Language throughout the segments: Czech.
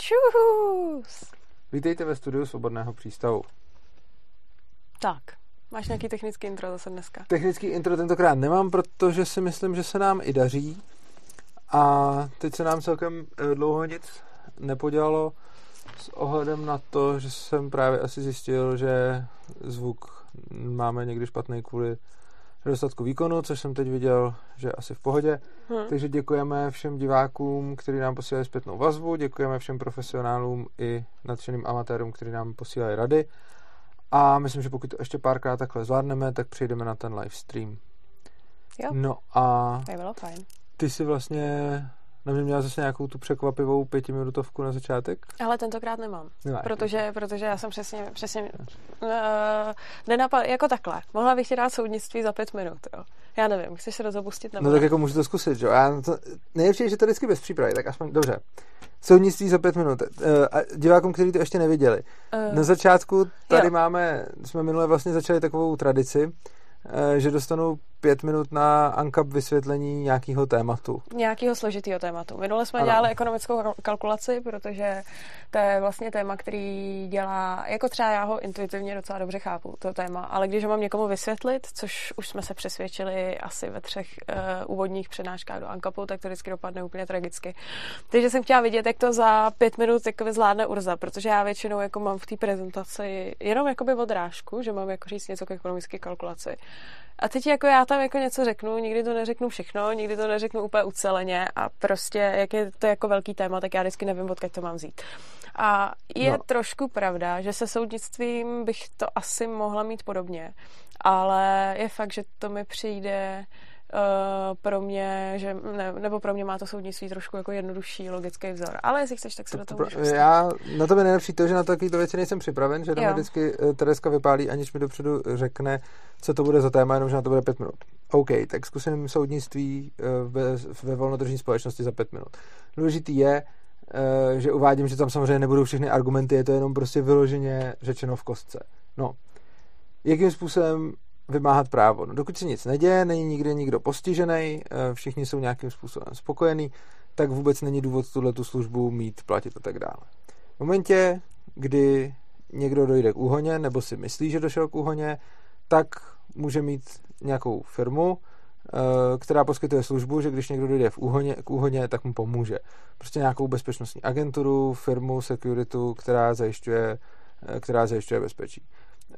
Čus! Vítejte ve studiu Svobodného přístavu. Tak, máš nějaký technický intro zase dneska? Technický intro tentokrát nemám, protože si myslím, že se nám i daří. A teď se nám celkem eh, dlouho nic nepodělalo s ohledem na to, že jsem právě asi zjistil, že zvuk máme někdy špatný kvůli nedostatku výkonu, což jsem teď viděl, že asi v pohodě. Hmm. Takže děkujeme všem divákům, kteří nám posílají zpětnou vazbu, děkujeme všem profesionálům i nadšeným amatérům, kteří nám posílají rady. A myslím, že pokud to ještě párkrát takhle zvládneme, tak přejdeme na ten live stream. Jo. No a... To bylo fajn. Ty jsi vlastně na mě měla zase nějakou tu překvapivou pětiminutovku na začátek? Ale tentokrát nemám. Nemáš, protože, protože já jsem přesně, přesně uh, nenapad, jako takhle. Mohla bych ti dát soudnictví za pět minut, jo. Já nevím, chceš se rozopustit nebo No tak jako můžu to zkusit, jo. Já to, nejlepší je, že to vždycky bez přípravy, tak aspoň dobře. Soudnictví za pět minut. Uh, a divákům, kteří to ještě neviděli. Uh, na začátku tady jo. máme, jsme minule vlastně začali takovou tradici, že dostanou pět minut na ANCAP vysvětlení nějakého tématu. Nějakého složitého tématu. Minule jsme ano. dělali ekonomickou kalkulaci, protože to je vlastně téma, který dělá, jako třeba já ho intuitivně docela dobře chápu, to téma, ale když ho mám někomu vysvětlit, což už jsme se přesvědčili asi ve třech uh, úvodních přednáškách do ANCAPu, tak to vždycky dopadne úplně tragicky. Takže jsem chtěla vidět, jak to za pět minut jako zvládne Urza, protože já většinou jako mám v té prezentaci jenom jakoby odrážku, že mám jako říct něco k ekonomické kalkulaci. A teď jako já tam jako něco řeknu, nikdy to neřeknu všechno, nikdy to neřeknu úplně uceleně a prostě, jak je to jako velký téma, tak já vždycky nevím, odkud to mám vzít. A je no. trošku pravda, že se soudnictvím bych to asi mohla mít podobně, ale je fakt, že to mi přijde Uh, pro mě, že ne, nebo pro mě má to soudnictví trošku jako jednodušší logický vzor. Ale jestli chceš, tak se to, do toho můžu Já, na to by nejlepší to, že na takovýto věci nejsem připraven, že tam vždycky uh, Tereska vypálí, aniž mi dopředu řekne, co to bude za téma, jenom že na to bude pět minut. OK, tak zkusím soudnictví uh, ve, ve volnodržní společnosti za pět minut. Důležitý je, že uvádím, že tam samozřejmě nebudou všechny argumenty, je to jenom prostě vyloženě řečeno v kostce. No, jakým způsobem vymáhat právo. No, dokud se nic neděje, není nikde nikdo postižený, eh, všichni jsou nějakým způsobem spokojení, tak vůbec není důvod tuhle tu službu mít, platit a tak dále. V momentě, kdy někdo dojde k úhoně, nebo si myslí, že došel k úhoně, tak může mít nějakou firmu, eh, která poskytuje službu, že když někdo dojde v úhoně, k úhoně, tak mu pomůže. Prostě nějakou bezpečnostní agenturu, firmu, securitu, která zajišťuje, eh, která zajišťuje bezpečí.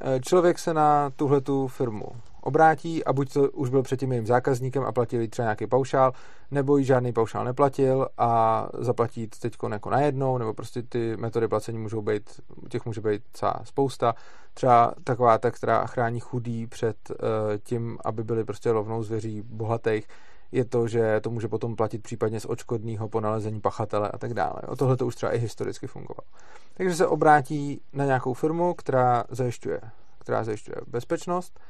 Eh, člověk se na tuhletu firmu obrátí a buď to už byl předtím jejím zákazníkem a platil třeba nějaký paušál, nebo jí žádný paušál neplatil a zaplatí teď jako najednou, nebo prostě ty metody placení můžou být, těch může být celá spousta. Třeba taková ta, která chrání chudý před uh, tím, aby byli prostě rovnou zvěří bohatých, je to, že to může potom platit případně z očkodného po nalezení pachatele a tak dále. O tohle to už třeba i historicky fungovalo. Takže se obrátí na nějakou firmu, která zajišťuje, která zajišťuje bezpečnost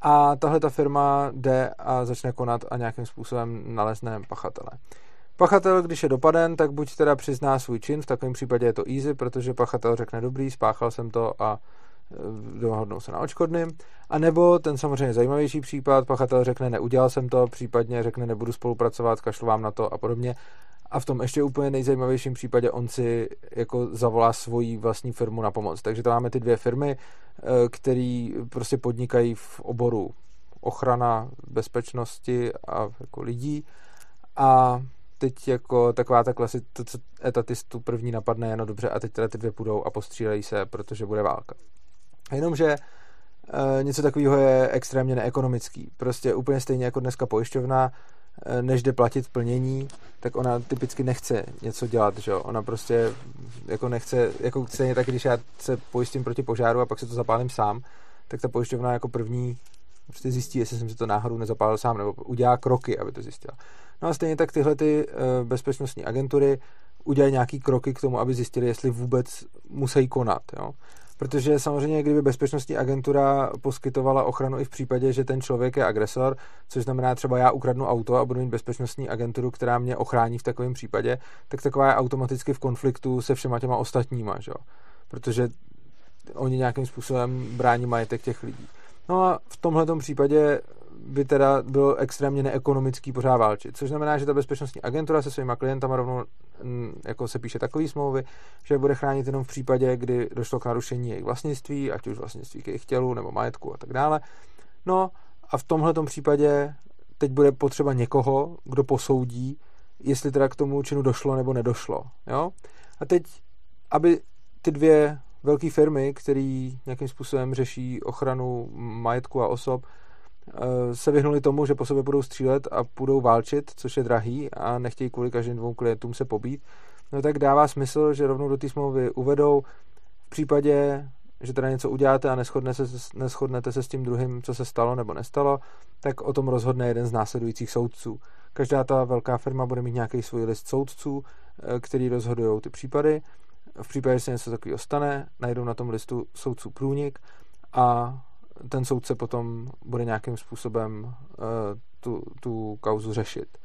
a tahle ta firma jde a začne konat a nějakým způsobem nalezne pachatele. Pachatel, když je dopaden, tak buď teda přizná svůj čin, v takovém případě je to easy, protože pachatel řekne dobrý, spáchal jsem to a dohodnou se na očkodným. A nebo ten samozřejmě zajímavější případ, pachatel řekne neudělal jsem to, případně řekne nebudu spolupracovat, kašlu vám na to a podobně a v tom ještě úplně nejzajímavějším případě on si jako zavolá svoji vlastní firmu na pomoc. Takže to máme ty dvě firmy, eh, které prostě podnikají v oboru ochrana bezpečnosti a jako lidí a teď jako taková ta klasi, to, co etatistu první napadne, jenom dobře a teď teda ty dvě půjdou a postřílejí se, protože bude válka. Jenomže e, něco takového je extrémně neekonomický. Prostě úplně stejně jako dneska pojišťovna Eh, než jde platit plnění, tak ona typicky nechce něco dělat, že jo? Ona prostě jako nechce, jako stejně tak, když já se pojistím proti požáru a pak se to zapálím sám, tak ta pojišťovna jako první prostě zjistí, jestli jsem si to náhodou nezapálil sám, nebo udělá kroky, aby to zjistila. No a stejně tak tyhle ty eh, bezpečnostní agentury udělají nějaký kroky k tomu, aby zjistili, jestli vůbec musí konat. Jo? Protože samozřejmě, kdyby bezpečnostní agentura poskytovala ochranu i v případě, že ten člověk je agresor, což znamená třeba já ukradnu auto a budu mít bezpečnostní agenturu, která mě ochrání v takovém případě, tak taková je automaticky v konfliktu se všema těma ostatníma, že? protože oni nějakým způsobem brání majetek těch lidí. No a v tomhle případě by teda bylo extrémně neekonomický pořád válčit. Což znamená, že ta bezpečnostní agentura se svýma klientama rovnou jako se píše takový smlouvy, že bude chránit jenom v případě, kdy došlo k narušení jejich vlastnictví, ať už vlastnictví k jejich tělu nebo majetku a tak dále. No a v tomhle případě teď bude potřeba někoho, kdo posoudí, jestli teda k tomu činu došlo nebo nedošlo. Jo? A teď, aby ty dvě velké firmy, které nějakým způsobem řeší ochranu majetku a osob, se vyhnuli tomu, že po sobě budou střílet a budou válčit, což je drahý a nechtějí kvůli každým dvou klientům se pobít, no tak dává smysl, že rovnou do té smlouvy uvedou v případě, že teda něco uděláte a neschodnete se, neschodnete se s tím druhým, co se stalo nebo nestalo, tak o tom rozhodne jeden z následujících soudců. Každá ta velká firma bude mít nějaký svůj list soudců, eh, který rozhodují ty případy. V případě, že se něco takového stane, najdou na tom listu soudců průnik a ten soudce potom bude nějakým způsobem uh, tu, tu kauzu řešit.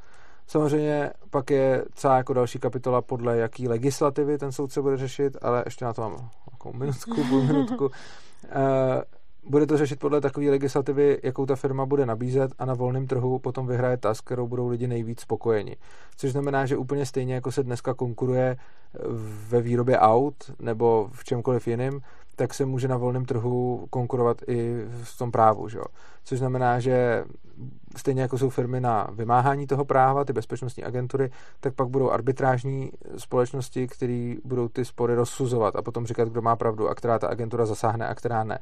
Samozřejmě pak je celá jako další kapitola, podle jaký legislativy ten soudce bude řešit, ale ještě na to mám jako minutku, půl minutku. Uh, bude to řešit podle takové legislativy, jakou ta firma bude nabízet a na volném trhu potom vyhraje ta, s kterou budou lidi nejvíc spokojeni. Což znamená, že úplně stejně jako se dneska konkuruje ve výrobě aut nebo v čemkoliv jiným, tak se může na volném trhu konkurovat i v tom právu. Že? Což znamená, že stejně jako jsou firmy na vymáhání toho práva, ty bezpečnostní agentury, tak pak budou arbitrážní společnosti, které budou ty spory rozsuzovat a potom říkat, kdo má pravdu a která ta agentura zasáhne a která ne.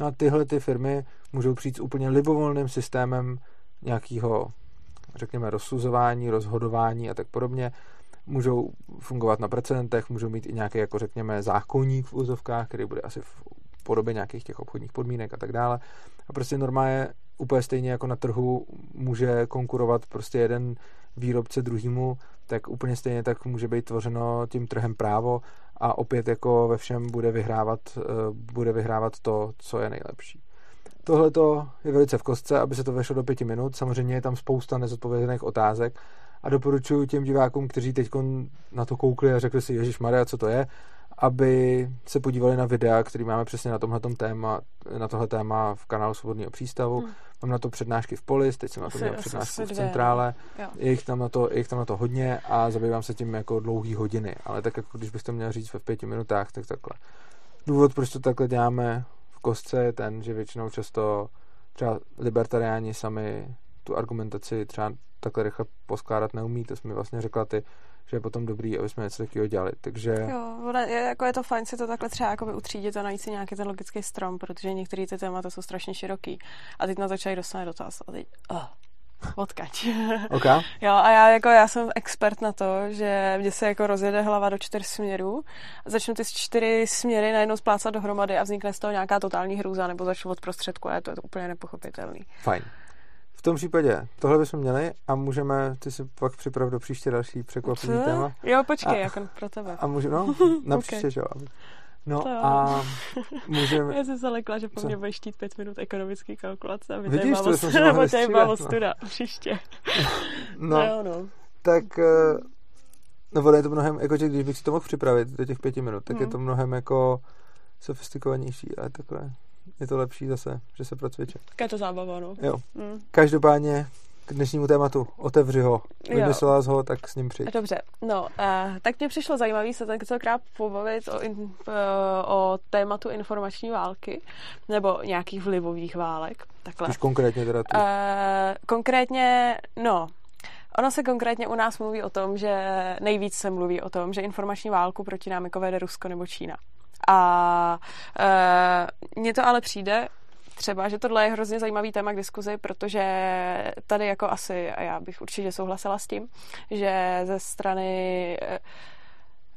No a tyhle ty firmy můžou přijít s úplně libovolným systémem nějakého, řekněme, rozsuzování, rozhodování a tak podobně. Můžou fungovat na precedentech, můžou mít i nějaký, jako řekněme, zákonník v úzovkách, který bude asi v podobě nějakých těch obchodních podmínek a tak dále. A prostě normálně úplně stejně jako na trhu může konkurovat prostě jeden výrobce druhýmu, tak úplně stejně tak může být tvořeno tím trhem právo a opět jako ve všem bude vyhrávat, eh, bude vyhrávat to, co je nejlepší. Tohle je velice v kostce, aby se to vešlo do pěti minut. Samozřejmě je tam spousta nezodpovězených otázek a doporučuji těm divákům, kteří teď na to koukli a řekli si, Ježíš Maria, co to je, aby se podívali na videa, který máme přesně na tomhle téma, na tohle téma v kanálu Svobodného přístavu. Hmm. Mám na to přednášky v Polis, teď jsem na to měl přednášku v centrále. Je jich, tam na to, je jich tam na to hodně a zabývám se tím jako dlouhý hodiny. Ale tak jako když bych to měl říct ve pěti minutách, tak takhle. Důvod, proč to takhle děláme v kostce je ten, že většinou často třeba libertariáni sami tu argumentaci třeba takhle rychle poskládat neumí, to jsme vlastně řekla ty, že je potom dobrý, aby jsme něco takového dělali. Takže... Jo, je, jako je to fajn si to takhle třeba jako utřídit a najít si nějaký ten logický strom, protože některé ty témata jsou strašně široký. A teď na to člověk dostane dotaz a teď... Oh. Odkaď. Okay. jo, a já jako já jsem expert na to, že mě se jako rozjede hlava do čtyř směrů, začnu ty čtyři směry najednou splácat dohromady a vznikne z toho nějaká totální hrůza, nebo začnu od prostředku a je to, je to úplně nepochopitelný. Fajn tom případě tohle bychom měli a můžeme, ty si pak připrav do příště další překvapivý téma. Jo, počkej, a, jako pro tebe. A můžeme, no, na příště, okay. že jo. No to a můžeme... Já jsem se lekla, že po mně budeš chtít pět minut ekonomický kalkulace a my Vidíš, tady máme, tady máme studa příště. No, no, jo, no. tak eh, no ono je to mnohem, jako že když bych si to mohl připravit do těch pěti minut, tak hmm. je to mnohem jako sofistikovanější a takhle je to lepší zase, že se procvičí. Tak je to zábava, no. Jo. Mm. Každopádně k dnešnímu tématu otevři ho. Vymyslela jsi ho, tak s ním přijď. Dobře, no, uh, tak mě přišlo zajímavý se tentokrát pobavit o, in, uh, o tématu informační války, nebo nějakých vlivových válek, takhle. Už konkrétně teda tu. Uh, konkrétně, no, Ono se konkrétně u nás mluví o tom, že nejvíc se mluví o tom, že informační válku proti nám jako vede Rusko nebo Čína. A e, mně to ale přijde, třeba, že tohle je hrozně zajímavý téma k diskuzi, protože tady jako asi, a já bych určitě souhlasila s tím, že ze strany e,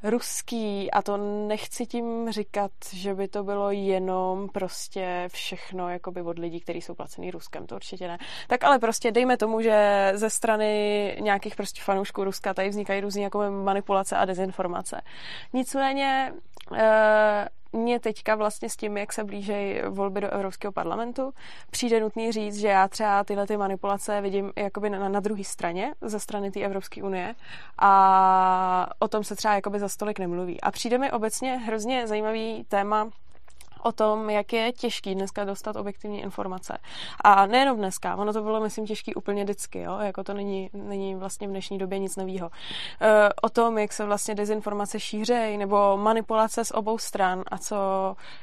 ruský a to nechci tím říkat, že by to bylo jenom prostě všechno jakoby od lidí, kteří jsou placený Ruskem, to určitě ne. Tak ale prostě dejme tomu, že ze strany nějakých prostě fanoušků Ruska tady vznikají různé jako manipulace a dezinformace. Nicméně e, mě teďka vlastně s tím, jak se blíží volby do Evropského parlamentu, přijde nutný říct, že já třeba tyhle ty manipulace vidím jakoby na, na druhé straně, ze strany té Evropské unie a o tom se třeba jakoby za stolik nemluví. A přijde mi obecně hrozně zajímavý téma o tom, jak je těžký dneska dostat objektivní informace. A nejenom dneska, ono to bylo, myslím, těžký úplně vždycky, jo? jako to není, není vlastně v dnešní době nic nového. E, o tom, jak se vlastně dezinformace šířejí, nebo manipulace z obou stran a co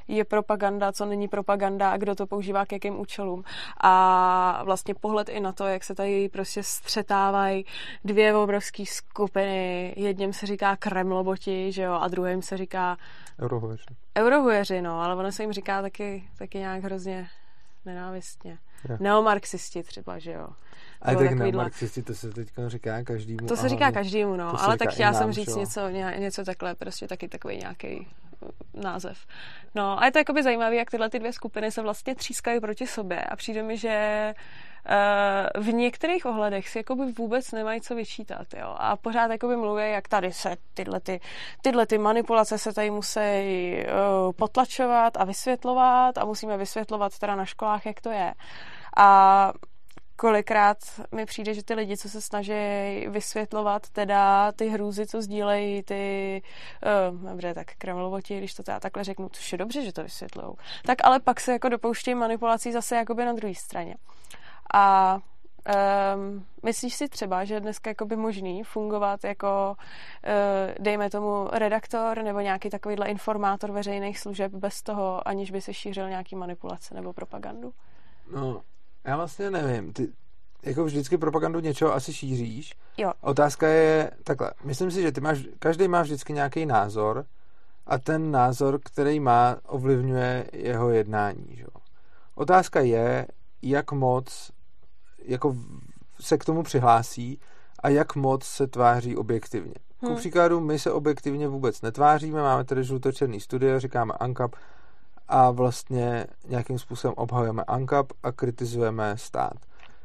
je propaganda, co není propaganda a kdo to používá k jakým účelům. A vlastně pohled i na to, jak se tady prostě střetávají dvě obrovské skupiny. Jedním se říká kremloboti, že jo, a druhým se říká Eurohujeři. Eurohujeři, no, ale ono se jim říká taky, taky nějak hrozně nenávistně. Jo. Neomarxisti třeba, že jo. A tak neomarxisti, to se teď říká každému. To se říká každému, no, ale tak chtěla jsem říct něco, něco takhle, prostě taky takový nějaký uh, název. No a je to jakoby zajímavé, jak tyhle ty dvě skupiny se vlastně třískají proti sobě a přijde mi, že uh, v některých ohledech si jakoby vůbec nemají co vyčítat, jo. A pořád jakoby mluví, jak tady se tyhle, ty, tyhle ty manipulace se tady musí uh, potlačovat a vysvětlovat a musíme vysvětlovat teda na školách, jak to je. A kolikrát mi přijde, že ty lidi, co se snaží vysvětlovat teda ty hrůzy, co sdílejí ty, uh, dobře, tak kremlovoti, když to teda takhle řeknu, což je dobře, že to vysvětlují, tak ale pak se jako dopouštějí manipulací zase jakoby na druhé straně. A Um, myslíš si třeba, že je dneska jakoby možný fungovat jako, uh, dejme tomu, redaktor nebo nějaký takovýhle informátor veřejných služeb bez toho, aniž by se šířil nějaký manipulace nebo propagandu? No, já vlastně nevím. Ty jako vždycky propagandu něčeho asi šíříš. Jo. Otázka je takhle. Myslím si, že ty máš, každý má vždycky nějaký názor a ten názor, který má, ovlivňuje jeho jednání. Že? Otázka je, jak moc jako se k tomu přihlásí a jak moc se tváří objektivně. Hmm. Ku příkladu, my se objektivně vůbec netváříme, máme tady žlutočerný studio, říkáme ANCAP a vlastně nějakým způsobem obhajujeme ANCAP a kritizujeme stát.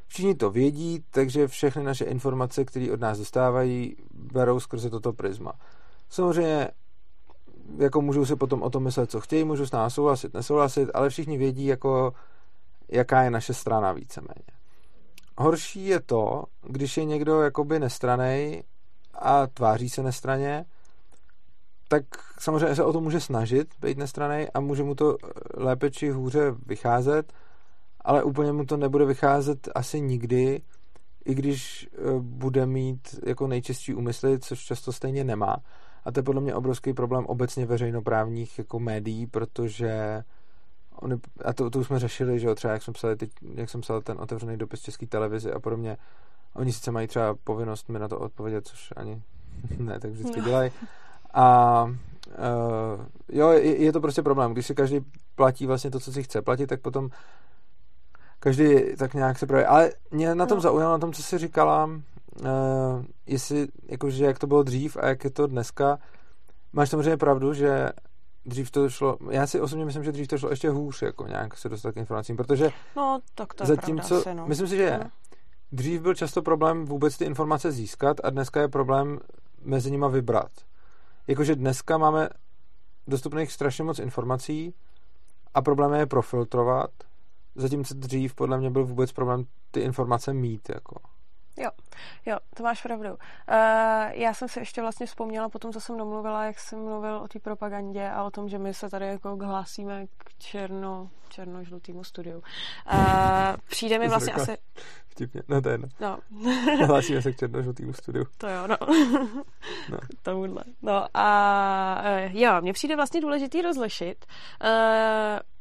Všichni to vědí, takže všechny naše informace, které od nás dostávají, berou skrze toto prisma. Samozřejmě jako můžou si potom o tom myslet, co chtějí, můžou s námi souhlasit, nesouhlasit, ale všichni vědí, jako, jaká je naše strana víceméně. Horší je to, když je někdo jakoby nestranej a tváří se nestraně, tak samozřejmě se o to může snažit, být nestranej a může mu to lépe či hůře vycházet, ale úplně mu to nebude vycházet asi nikdy, i když e, bude mít jako nejčistší úmysly, což často stejně nemá. A to je podle mě obrovský problém obecně veřejnoprávních jako médií, protože Oni, a to, to už jsme řešili, že jo, třeba jak jsem psal, teď, jak jsem psal ten otevřený dopis české televizi a podobně. Oni sice mají třeba povinnost mi na to odpovědět, což ani ne, tak vždycky no. dělají. A uh, jo, je, je to prostě problém. Když si každý platí vlastně to, co si chce platit, tak potom každý tak nějak se projeví. Ale mě na tom no. zaujalo, na tom, co jsi říkala, uh, jestli, jakože jak to bylo dřív a jak je to dneska. Máš samozřejmě pravdu, že dřív to šlo, já si osobně myslím, že dřív to šlo ještě hůř, jako nějak se dostat k informacím, protože no, tak to je zatímco, pravda, asi, no. myslím si, že je. No. Dřív byl často problém vůbec ty informace získat a dneska je problém mezi nima vybrat. Jakože dneska máme dostupných strašně moc informací a problém je profiltrovat, zatímco dřív podle mě byl vůbec problém ty informace mít, jako. Jo, jo, to máš pravdu. Uh, já jsem si ještě vlastně vzpomněla po tom, co jsem domluvila, jak jsem mluvil o té propagandě a o tom, že my se tady jako hlásíme k černo, černo-žlutýmu studiu. Uh, přijde mi vlastně asi... Vtipně, no to je jedno. No. Hlásíme se k černo-žlutýmu studiu. To jo, no. no. Tomuhle. No a uh, jo, mně přijde vlastně důležitý rozlišit, uh,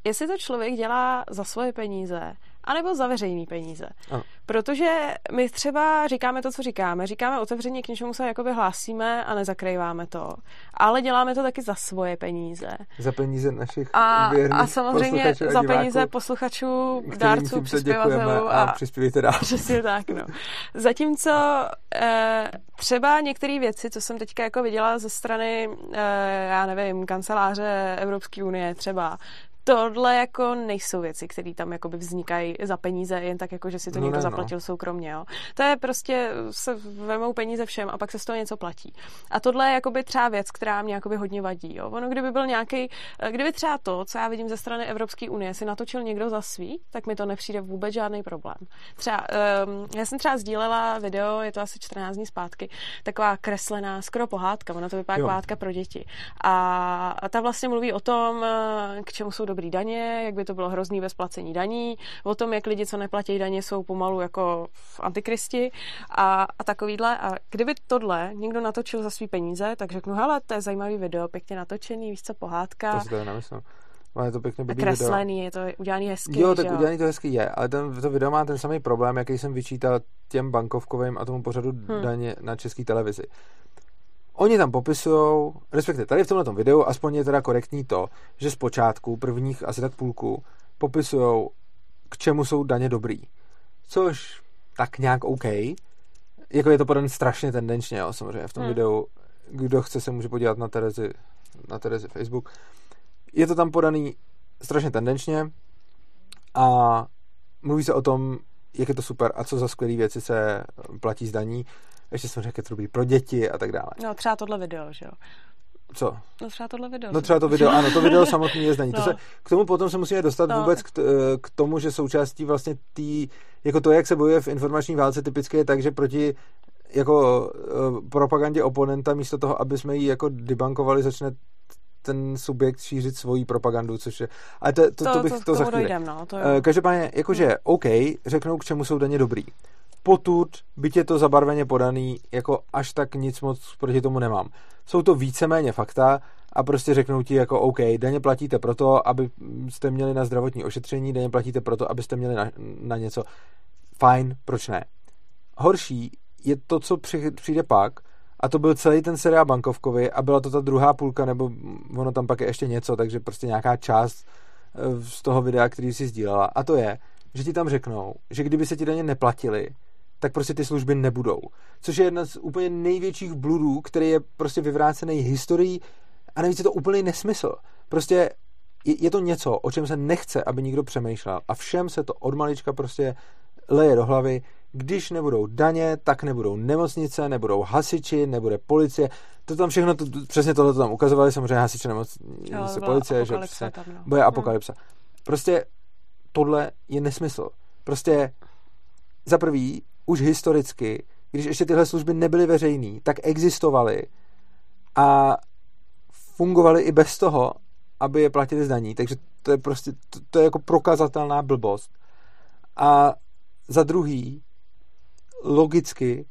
jestli to člověk dělá za svoje peníze, anebo za veřejný peníze. Ano. Protože my třeba říkáme to, co říkáme, říkáme otevřeně k něčemu se jakoby hlásíme a nezakrýváme to, ale děláme to taky za svoje peníze. Za peníze našich a, a samozřejmě za peníze posluchačů, dárců, přispěvatelů a, a přispěvíte dál. Přesně tak, no. Zatímco e, třeba některé věci, co jsem teďka jako viděla ze strany, e, já nevím, kanceláře Evropské unie třeba, tohle jako nejsou věci, které tam jakoby vznikají za peníze, jen tak jako, že si to no někdo ne, no. zaplatil no. soukromně. Jo. To je prostě, se vemou peníze všem a pak se z toho něco platí. A tohle je jakoby třeba věc, která mě jakoby hodně vadí. Jo. Ono, kdyby byl nějaký, kdyby třeba to, co já vidím ze strany Evropské unie, si natočil někdo za svý, tak mi to nepřijde vůbec žádný problém. Třeba, um, já jsem třeba sdílela video, je to asi 14 dní zpátky, taková kreslená skoro pohádka, ona to vypadá jako pohádka pro děti. A, a ta vlastně mluví o tom, k čemu jsou dobrý daně, jak by to bylo hrozný bez placení daní, o tom, jak lidi, co neplatí daně, jsou pomalu jako v antikristi a, a takovýhle. A kdyby tohle někdo natočil za svý peníze, tak řeknu, hele, to je zajímavý video, pěkně natočený, víš co, pohádka. To si to nemyslím. Ale je to pěkně blbý kreslený, video. je to udělaný hezky. Jo, tak jo. udělaný to hezky je, ale ten, to video má ten samý problém, jaký jsem vyčítal těm bankovkovým a tomu pořadu hmm. daně na české televizi. Oni tam popisují, respektive tady v tomhle videu, aspoň je teda korektní to, že zpočátku, prvních asi tak půlku, popisují, k čemu jsou daně dobrý. Což tak nějak OK. Jako je to podaný strašně tendenčně, jo, samozřejmě v tom hmm. videu. Kdo chce, se může podívat na Terezy, na Terezy Facebook. Je to tam podaný strašně tendenčně a mluví se o tom, jak je to super a co za skvělé věci se platí z daní ještě jsem řekl, to pro děti a tak dále. No, třeba tohle video, že jo. Co? No třeba tohle video. No třeba to video, ano, to video samotný je zdaní. No. To se, k tomu potom se musíme dostat no. vůbec k, k tomu, že součástí vlastně tý, jako to, jak se bojuje v informační válce, typicky je tak, že proti jako uh, propagandě oponenta místo toho, aby jsme ji jako debankovali, začne ten subjekt šířit svoji propagandu, což je... Ale to, to, to, to bych to, to za chvíli. Dojdem, no, to je... Uh, každopádně, jakože, no. OK, řeknou, k čemu jsou daně dobrý potud, byť je to zabarveně podaný, jako až tak nic moc proti tomu nemám. Jsou to víceméně fakta a prostě řeknou ti jako OK, daně platíte proto, abyste měli na zdravotní ošetření, daně platíte proto, abyste měli na, na něco. Fajn, proč ne? Horší je to, co přijde pak, a to byl celý ten seriál bankovkový a byla to ta druhá půlka, nebo ono tam pak je ještě něco, takže prostě nějaká část eh, z toho videa, který si sdílela. A to je, že ti tam řeknou, že kdyby se ti daně neplatili, tak prostě ty služby nebudou. Což je jedna z úplně největších bludů, který je prostě vyvrácený historií a navíc je to úplný nesmysl. Prostě je, je to něco, o čem se nechce, aby nikdo přemýšlel a všem se to od malička prostě leje do hlavy, když nebudou daně, tak nebudou nemocnice, nebudou hasiči, nebude policie. To tam všechno, to, přesně tohle to tam ukazovali, samozřejmě hasiče, nemocnice, policie, že přesně, tam, no. bude apokalypsa. Hmm. Prostě tohle je nesmysl. Prostě za prvý, už historicky, když ještě tyhle služby nebyly veřejné, tak existovaly a fungovaly i bez toho, aby je platili zdaní. Takže to je prostě, to, to je jako prokazatelná blbost. A za druhý, logicky,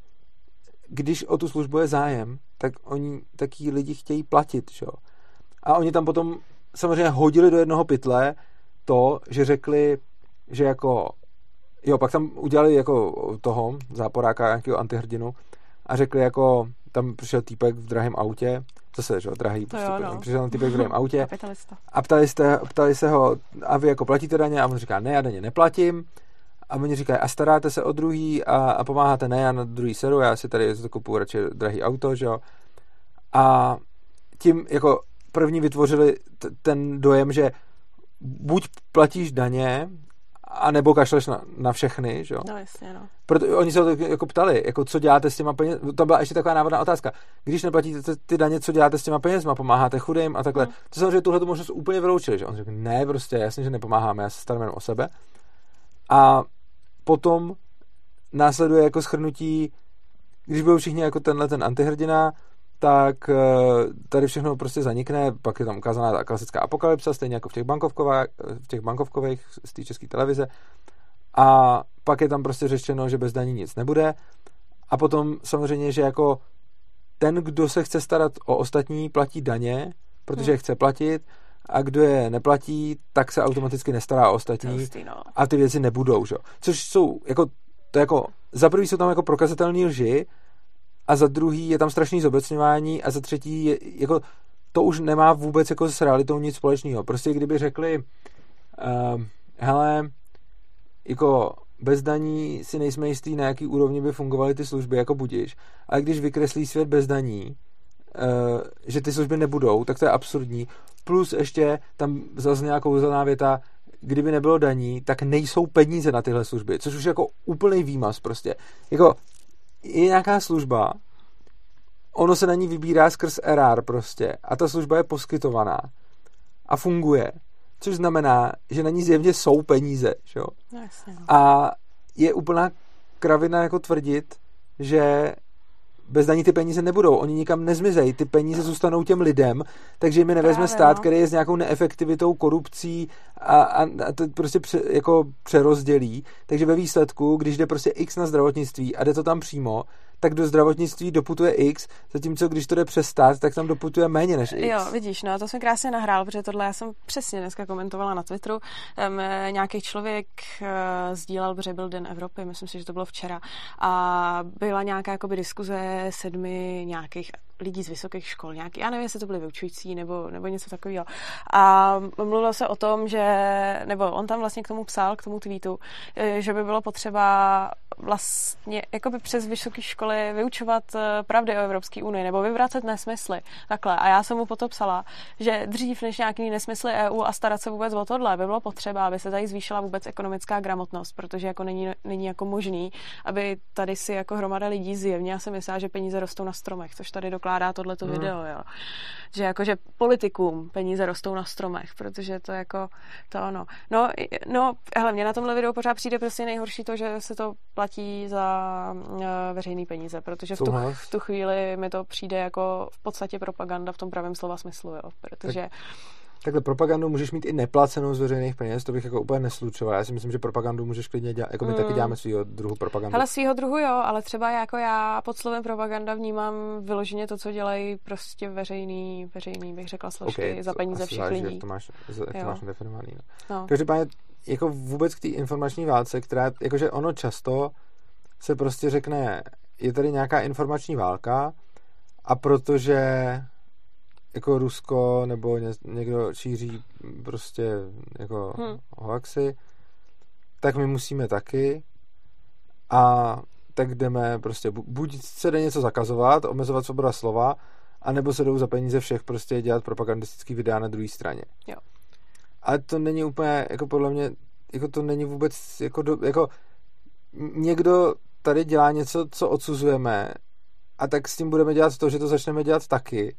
když o tu službu je zájem, tak oni taky lidi chtějí platit, čo? A oni tam potom samozřejmě hodili do jednoho pytle to, že řekli, že jako Jo, pak tam udělali jako toho záporáka, nějakého antihrdinu a řekli jako, tam přišel týpek v drahém autě, zase, že drahý, to prostě, jo, no. přišel tam týpek v drahém autě a ptali, jste, ptali se ho, a vy jako platíte daně? A on říká, ne, já daně neplatím. A oni říkají, a staráte se o druhý a, a pomáháte, ne, já na druhý sedu, já si tady kupuju radši drahý auto, že jo. A tím jako první vytvořili t- ten dojem, že buď platíš daně a nebo kašleš na, na všechny, že jo? No jasně, no. Proto oni se to jako ptali, jako co děláte s těma peněz, to byla ještě taková návodná otázka. Když neplatíte ty daně, co děláte s těma penězma, pomáháte chudým a takhle. Hmm. To samozřejmě tuhle možnost úplně vyloučili, že on řekl, ne, prostě jasně, že nepomáháme, já se starám jen o sebe. A potom následuje jako schrnutí, když byl všichni jako tenhle ten antihrdina, tak eh, tady všechno prostě zanikne, pak je tam ukázaná ta klasická apokalypsa, stejně jako v těch, v těch bankovkových z té české televize. A pak je tam prostě řečeno, že bez daní nic nebude. A potom samozřejmě, že jako ten, kdo se chce starat o ostatní, platí daně, protože je chce platit, a kdo je neplatí, tak se automaticky nestará o ostatní no. a ty věci nebudou, že? Což jsou, jako, to jako, za prvý jsou tam jako prokazatelné lži, a za druhý je tam strašný zobecňování a za třetí je, jako to už nemá vůbec jako s realitou nic společného. Prostě kdyby řekli uh, hele, jako bez daní si nejsme jistý, na jaký úrovni by fungovaly ty služby, jako budíš. Ale když vykreslí svět bez daní, uh, že ty služby nebudou, tak to je absurdní. Plus ještě tam zase nějakou kouzelná věta, kdyby nebylo daní, tak nejsou peníze na tyhle služby, což už jako úplný výmaz prostě. Jako je nějaká služba, ono se na ní vybírá skrz RR prostě a ta služba je poskytovaná a funguje, což znamená, že na ní zjevně jsou peníze, jo? No, jasně, no. A je úplná kravina jako tvrdit, že bez daní ty peníze nebudou, oni nikam nezmizejí, ty peníze zůstanou těm lidem, takže mi nevezme Právě, stát, no. který je s nějakou neefektivitou, korupcí a, a, a to prostě pře, jako přerozdělí. Takže ve výsledku, když jde prostě x na zdravotnictví a jde to tam přímo, tak do zdravotnictví doputuje X, zatímco když to jde přes stát, tak tam doputuje méně než X. Jo, vidíš, no to jsem krásně nahrál, protože tohle já jsem přesně dneska komentovala na Twitteru. Um, nějaký člověk uh, sdílel, protože byl Den Evropy, myslím si, že to bylo včera, a byla nějaká jakoby diskuze sedmi nějakých lidí z vysokých škol, nějaký, já nevím, jestli to byly vyučující nebo, nebo něco takového. A mluvilo se o tom, že, nebo on tam vlastně k tomu psal, k tomu tweetu, eh, že by bylo potřeba vlastně jakoby přes vysoké školy vyučovat eh, pravdy o Evropské unii nebo vyvracet nesmysly. Takhle. A já jsem mu potom psala, že dřív než nějaký nesmysly EU a starat se vůbec o tohle, by bylo potřeba, aby se tady zvýšila vůbec ekonomická gramotnost, protože jako není, není jako možný, aby tady si jako hromada lidí zjevně, já si myslím, že peníze rostou na stromech, což tady dokládá tohleto hmm. video, jo. Že jako, že politikům peníze rostou na stromech, protože to jako, to ono. No, no, hele, mě na tomhle videu pořád přijde prostě nejhorší to, že se to platí za uh, veřejný peníze, protože v tu, v tu chvíli mi to přijde jako v podstatě propaganda v tom pravém slova smyslu, jo, protože tak Takhle propagandu můžeš mít i neplacenou z veřejných peněz, to bych jako úplně neslučoval. Já si myslím, že propagandu můžeš klidně dělat, jako my mm. taky děláme svýho druhu propagandu. Ale svýho druhu jo, ale třeba jako já pod slovem propaganda vnímám vyloženě to, co dělají prostě veřejný, veřejný bych řekla složky okay, za peníze všech záleží, lidí. Jak to máš, jak to máš definovaný. No. No. Každopádně jako vůbec k té informační válce, která, jakože ono často se prostě řekne, je tady nějaká informační válka a protože jako Rusko nebo ně, někdo šíří prostě jako hmm. hoaxy, tak my musíme taky a tak jdeme prostě, buď se jde něco zakazovat, omezovat svoboda slova, anebo se jdou za peníze všech prostě dělat propagandistický videa na druhé straně. Jo. Ale to není úplně, jako podle mě, jako to není vůbec, jako, do, jako někdo tady dělá něco, co odsuzujeme a tak s tím budeme dělat to, že to začneme dělat taky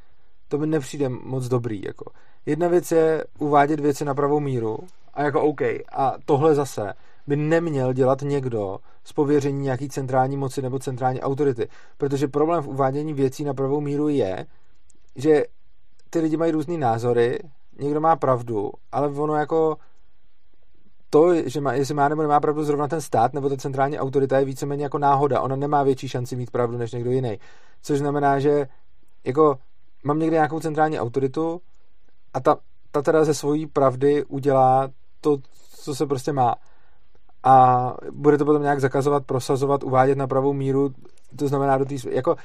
to mi nepřijde moc dobrý. Jako. Jedna věc je uvádět věci na pravou míru a jako OK. A tohle zase by neměl dělat někdo z pověření nějaký centrální moci nebo centrální autority. Protože problém v uvádění věcí na pravou míru je, že ty lidi mají různé názory, někdo má pravdu, ale ono jako to, že má, jestli má nebo nemá pravdu zrovna ten stát nebo ta centrální autorita je víceméně jako náhoda. Ona nemá větší šanci mít pravdu než někdo jiný. Což znamená, že jako mám někde nějakou centrální autoritu a ta, ta teda ze svojí pravdy udělá to, co se prostě má. A bude to potom nějak zakazovat, prosazovat, uvádět na pravou míru, to znamená do té, jako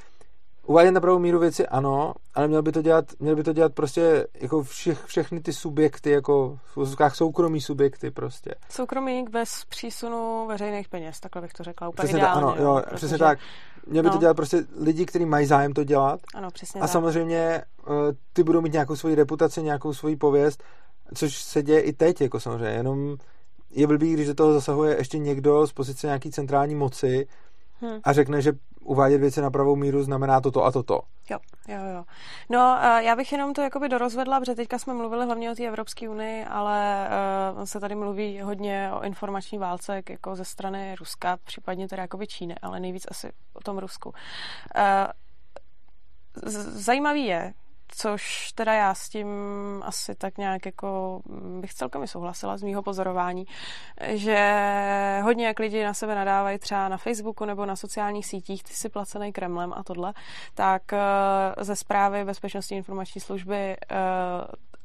uvádět na pravou míru věci ano, ale měl by to dělat, měl by to dělat prostě jako všech, všechny ty subjekty, jako v úzkách soukromí subjekty prostě. Soukromík bez přísunu veřejných peněz, takhle bych to řekla úplně přesně ideálně. Tak, ano, jo, protože... přesně tak. Měl by no. to dělat prostě lidi, kteří mají zájem to dělat. Ano, přesně A tak. samozřejmě uh, ty budou mít nějakou svoji reputaci, nějakou svoji pověst, což se děje i teď, jako samozřejmě, jenom je blbý, když do toho zasahuje ještě někdo z pozice nějaký centrální moci, hmm. a řekne, že uvádět věci na pravou míru znamená toto a toto. Jo, jo, jo. No, já bych jenom to jakoby dorozvedla, protože teďka jsme mluvili hlavně o té Evropské unii, ale uh, se tady mluví hodně o informační válce jako ze strany Ruska, případně teda jakoby Číny, ale nejvíc asi o tom Rusku. Uh, zajímavý je, což teda já s tím asi tak nějak jako mm, bych celkem souhlasila z mýho pozorování, že hodně jak lidi na sebe nadávají třeba na Facebooku nebo na sociálních sítích, ty si placený Kremlem a tohle, tak eh, ze zprávy Bezpečnostní informační služby eh,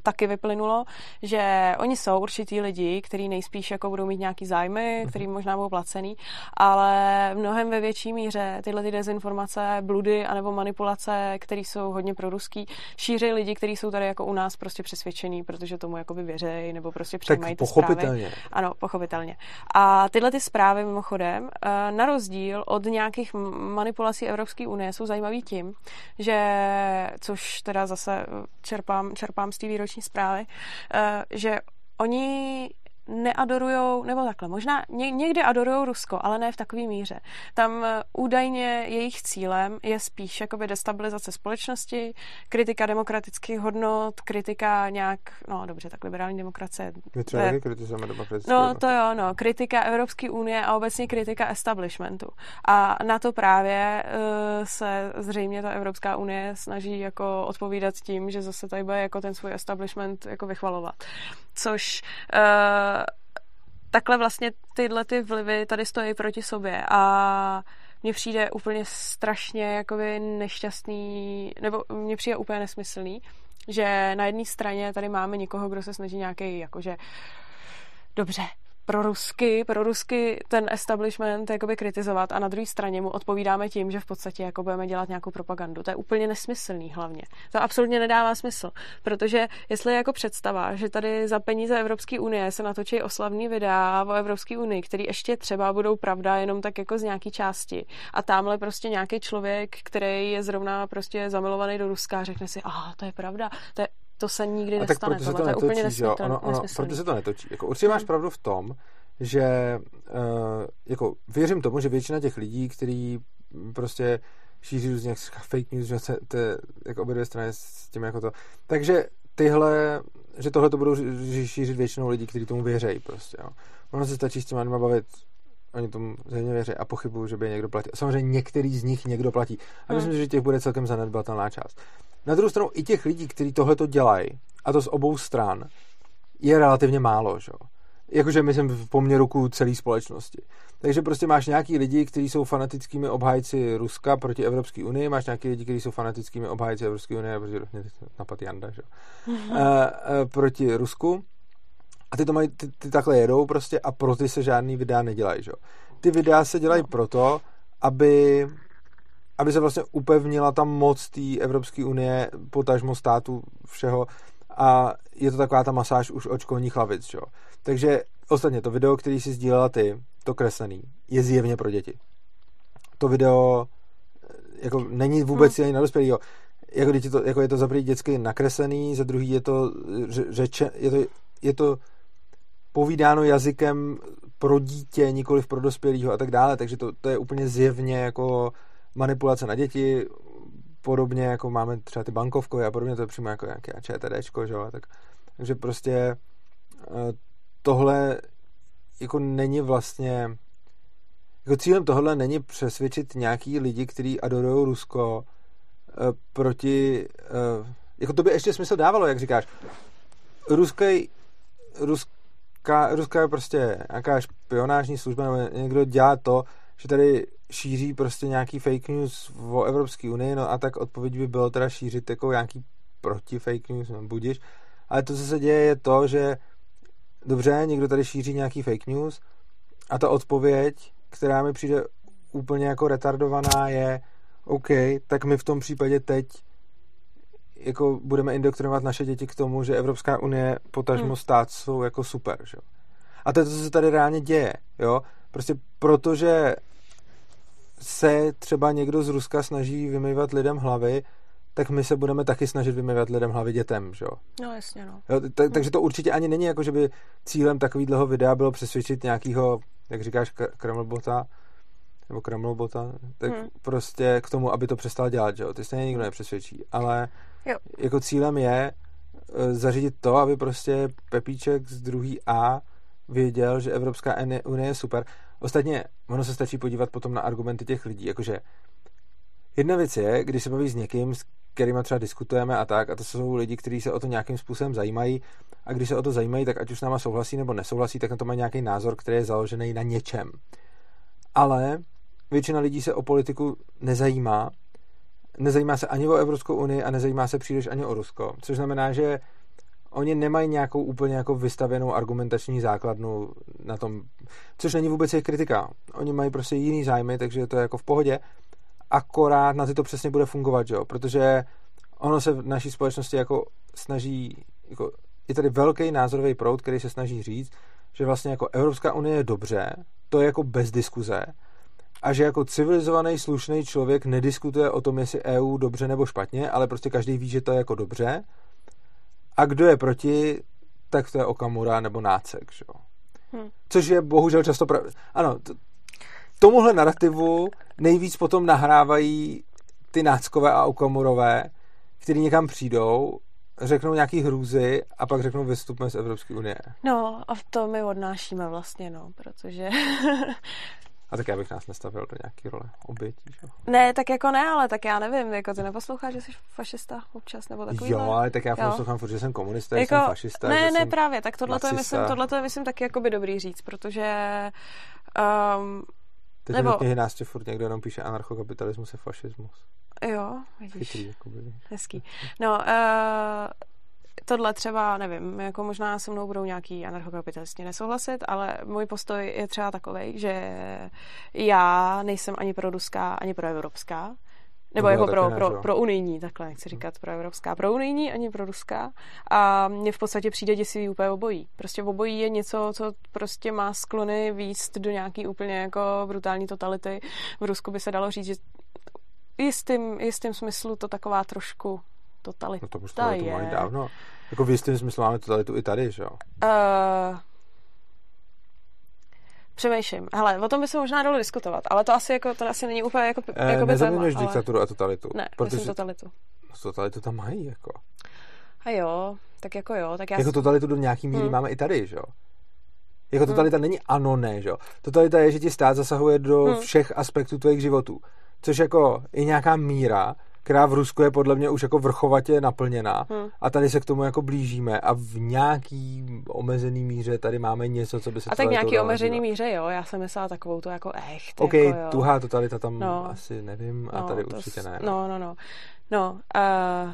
taky vyplynulo, že oni jsou určitý lidi, kteří nejspíš jako budou mít nějaký zájmy, mhm. který možná budou placený, ale mnohem ve větší míře tyhle ty dezinformace, bludy anebo manipulace, které jsou hodně proruský, šíří lidi, kteří jsou tady jako u nás prostě přesvědčení, protože tomu jakoby věřejí nebo prostě přijímají ty pochopitelně. zprávy. Ano, pochopitelně. A tyhle ty zprávy mimochodem, eh, na rozdíl od nějakých manipulací Evropské unie, jsou zajímavý tím, že, což teda zase čerpám, čerpám z té výroční zprávy, eh, že oni neadorujou, nebo takhle, možná ně, někdy adorujou Rusko, ale ne v takové míře. Tam eh, údajně jejich cílem je spíš jakoby destabilizace společnosti, kritika demokratických hodnot, kritika nějak, no dobře, tak liberální demokracie. My třeba taky kritizujeme demokratické No to jo, no, kritika Evropské unie a obecně kritika establishmentu. A na to právě uh, se zřejmě ta Evropská unie snaží jako odpovídat tím, že zase tady bude jako ten svůj establishment jako vychvalovat. Což uh, takhle vlastně tyhle ty vlivy tady stojí proti sobě a mně přijde úplně strašně jakoby nešťastný, nebo mně přijde úplně nesmyslný, že na jedné straně tady máme někoho, kdo se snaží nějaký jakože dobře, pro rusky, pro rusky ten establishment jakoby kritizovat a na druhé straně mu odpovídáme tím, že v podstatě jako budeme dělat nějakou propagandu. To je úplně nesmyslný hlavně. To absolutně nedává smysl, protože jestli je jako představa, že tady za peníze Evropské unie se natočí oslavný videa o Evropské unii, který ještě třeba budou pravda jenom tak jako z nějaký části a tamhle prostě nějaký člověk, který je zrovna prostě zamilovaný do Ruska, řekne si, aha, to je pravda, to je to se nikdy a nestane. Tak proto se to netočí, to je úplně jo? Ono, ono, proto se to netočí. Jako, určitě máš pravdu v tom, že uh, jako věřím tomu, že většina těch lidí, kteří prostě šíří různě fake news, že se to, jako obě dvě strany s tím jako to. Takže tyhle, že tohle to budou šířit většinou lidí, kteří tomu věří prostě, jo. Ono se stačí s těma lidma bavit oni tomu zřejmě věří a pochybuju, že by někdo platil. Samozřejmě některý z nich někdo platí. A myslím, hmm. že těch bude celkem zanedbatelná část. Na druhou stranu i těch lidí, kteří tohle to dělají, a to z obou stran, je relativně málo, že? Jakože myslím v poměru k celé společnosti. Takže prostě máš nějaký lidi, kteří jsou fanatickými obhájci Ruska proti Evropské unii, máš nějaký lidi, kteří jsou fanatickými obhájci Evropské unie, protože mě napad Janda, že? E, e, proti Rusku. A ty to mají, ty, ty takhle jedou prostě a pro ty se žádný videa nedělají, že? Ty videa se dělají no. proto, aby aby se vlastně upevnila tam moc té Evropské unie, potažmo státu všeho a je to taková ta masáž už od školních hlavic, jo. Takže ostatně to video, který si sdílela ty, to kreslený, je zjevně pro děti. To video eh, jako není vůbec hmm. na dospělého. Jako, to, jako je to za prvý dětsky nakreslený, za druhý je to řeče, je to, je to povídáno jazykem pro dítě, nikoli pro dospělého a tak dále, takže to, to je úplně zjevně jako manipulace na děti, podobně jako máme třeba ty bankovkové a podobně, to je přímo jako nějaké ČTDčko, že jo, tak, takže prostě eh, tohle jako není vlastně jako cílem tohle není přesvědčit nějaký lidi, kteří adorují Rusko eh, proti eh, jako to by ještě smysl dávalo, jak říkáš. Ruský, ruská, ruská je prostě nějaká špionážní služba, nebo někdo dělá to, že tady šíří prostě nějaký fake news o Evropské unii, no a tak odpověď by bylo teda šířit jako nějaký proti fake news, no budiš. Ale to, co se děje, je to, že dobře, někdo tady šíří nějaký fake news a ta odpověď, která mi přijde úplně jako retardovaná, je OK, tak my v tom případě teď jako budeme indoktrinovat naše děti k tomu, že Evropská unie potažmo hmm. stát jsou jako super, že? A to je to, co se tady reálně děje, jo? Prostě protože se třeba někdo z Ruska snaží vymývat lidem hlavy, tak my se budeme taky snažit vymývat lidem hlavy dětem, že jo? No jasně, no. Jo, t- hm. takže to určitě ani není jako, že by cílem takového videa bylo přesvědčit nějakého, jak říkáš, Kremlbota, nebo Kremlbota, tak hmm. prostě k tomu, aby to přestal dělat, že jo? Ty stejně nikdo nepřesvědčí, ale jo. jako cílem je e, zařídit to, aby prostě Pepíček z druhý A věděl, že Evropská unie je super. Ostatně, ono se stačí podívat potom na argumenty těch lidí, jakože jedna věc je, když se baví s někým, s kterým třeba diskutujeme a tak, a to jsou lidi, kteří se o to nějakým způsobem zajímají, a když se o to zajímají, tak ať už s náma souhlasí nebo nesouhlasí, tak na to mají nějaký názor, který je založený na něčem. Ale většina lidí se o politiku nezajímá, nezajímá se ani o Evropskou unii a nezajímá se příliš ani o Rusko, což znamená, že oni nemají nějakou úplně jako vystavěnou argumentační základnu na tom, což není vůbec jejich kritika. Oni mají prostě jiný zájmy, takže to je jako v pohodě. Akorát na ty to přesně bude fungovat, jo? protože ono se v naší společnosti jako snaží, jako je tady velký názorový proud, který se snaží říct, že vlastně jako Evropská unie je dobře, to je jako bez diskuze, a že jako civilizovaný, slušný člověk nediskutuje o tom, jestli EU dobře nebo špatně, ale prostě každý ví, že to je jako dobře a kdo je proti, tak to je Okamura nebo Nácek, že jo. Hmm. Což je bohužel často pravda. Ano, t- tomuhle narrativu nejvíc potom nahrávají ty náckové a okomorové, který někam přijdou, řeknou nějaký hrůzy a pak řeknou vystupme z Evropské unie. No a to my odnášíme vlastně, no, protože A tak já bych nás nestavil do nějaké role obětí, že? Ne, tak jako ne, ale tak já nevím, jako ty neposloucháš, že jsi fašista občas, nebo takový. Jo, ale tak já poslouchám furt, že jsem komunista, jako, jsem fašista. Ne, že ne, jsem právě, tak tohle to je, myslím, tohle to je, myslím, taky jakoby dobrý říct, protože um, Teď nebo... knihy nás furt někdo jenom píše anarchokapitalismus je fašismus. Jo, vidíš. Chytrý, jakoby. Hezký. No, uh, tohle třeba, nevím, jako možná se mnou budou nějaký anarchokapitalisti nesouhlasit, ale můj postoj je třeba takový, že já nejsem ani pro ruská, ani pro evropská, nebo jako pro, pro, pro unijní, takhle nechci hmm. říkat pro evropská, pro unijní, ani pro ruská. A mně v podstatě přijde děsivý úplně obojí. Prostě obojí je něco, co prostě má sklony výst do nějaký úplně jako brutální totality. V Rusku by se dalo říct, že jistým, jistým smyslu to taková trošku totalita no to už to je. To dávno. Jako v jistém smyslu máme totalitu i tady, že jo? Uh, přemýšlím. Hele, o tom by se možná dalo diskutovat, ale to asi, jako, to asi není úplně jako, eh, jako Nezaměňuješ ale... diktaturu a totalitu. Ne, protože... myslím totalitu. No, totalitu tam mají, jako. A jo, tak jako jo. Tak já jako totalitu do nějaký míry hmm. máme i tady, že jo? Jako hmm. totalita hmm. není ano, ne, že jo? Totalita je, že ti stát zasahuje do hmm. všech aspektů tvých životů. Což jako je nějaká míra, která v Rusku je podle mě už jako vrchovatě naplněná hmm. a tady se k tomu jako blížíme a v nějaký omezený míře tady máme něco, co by se A tak nějaký omezený míře, jo, já jsem myslela takovou to jako echt. OK, jako, jo. tuhá totalita tam no. asi nevím a no, tady určitě ne. No, no, no. No, uh,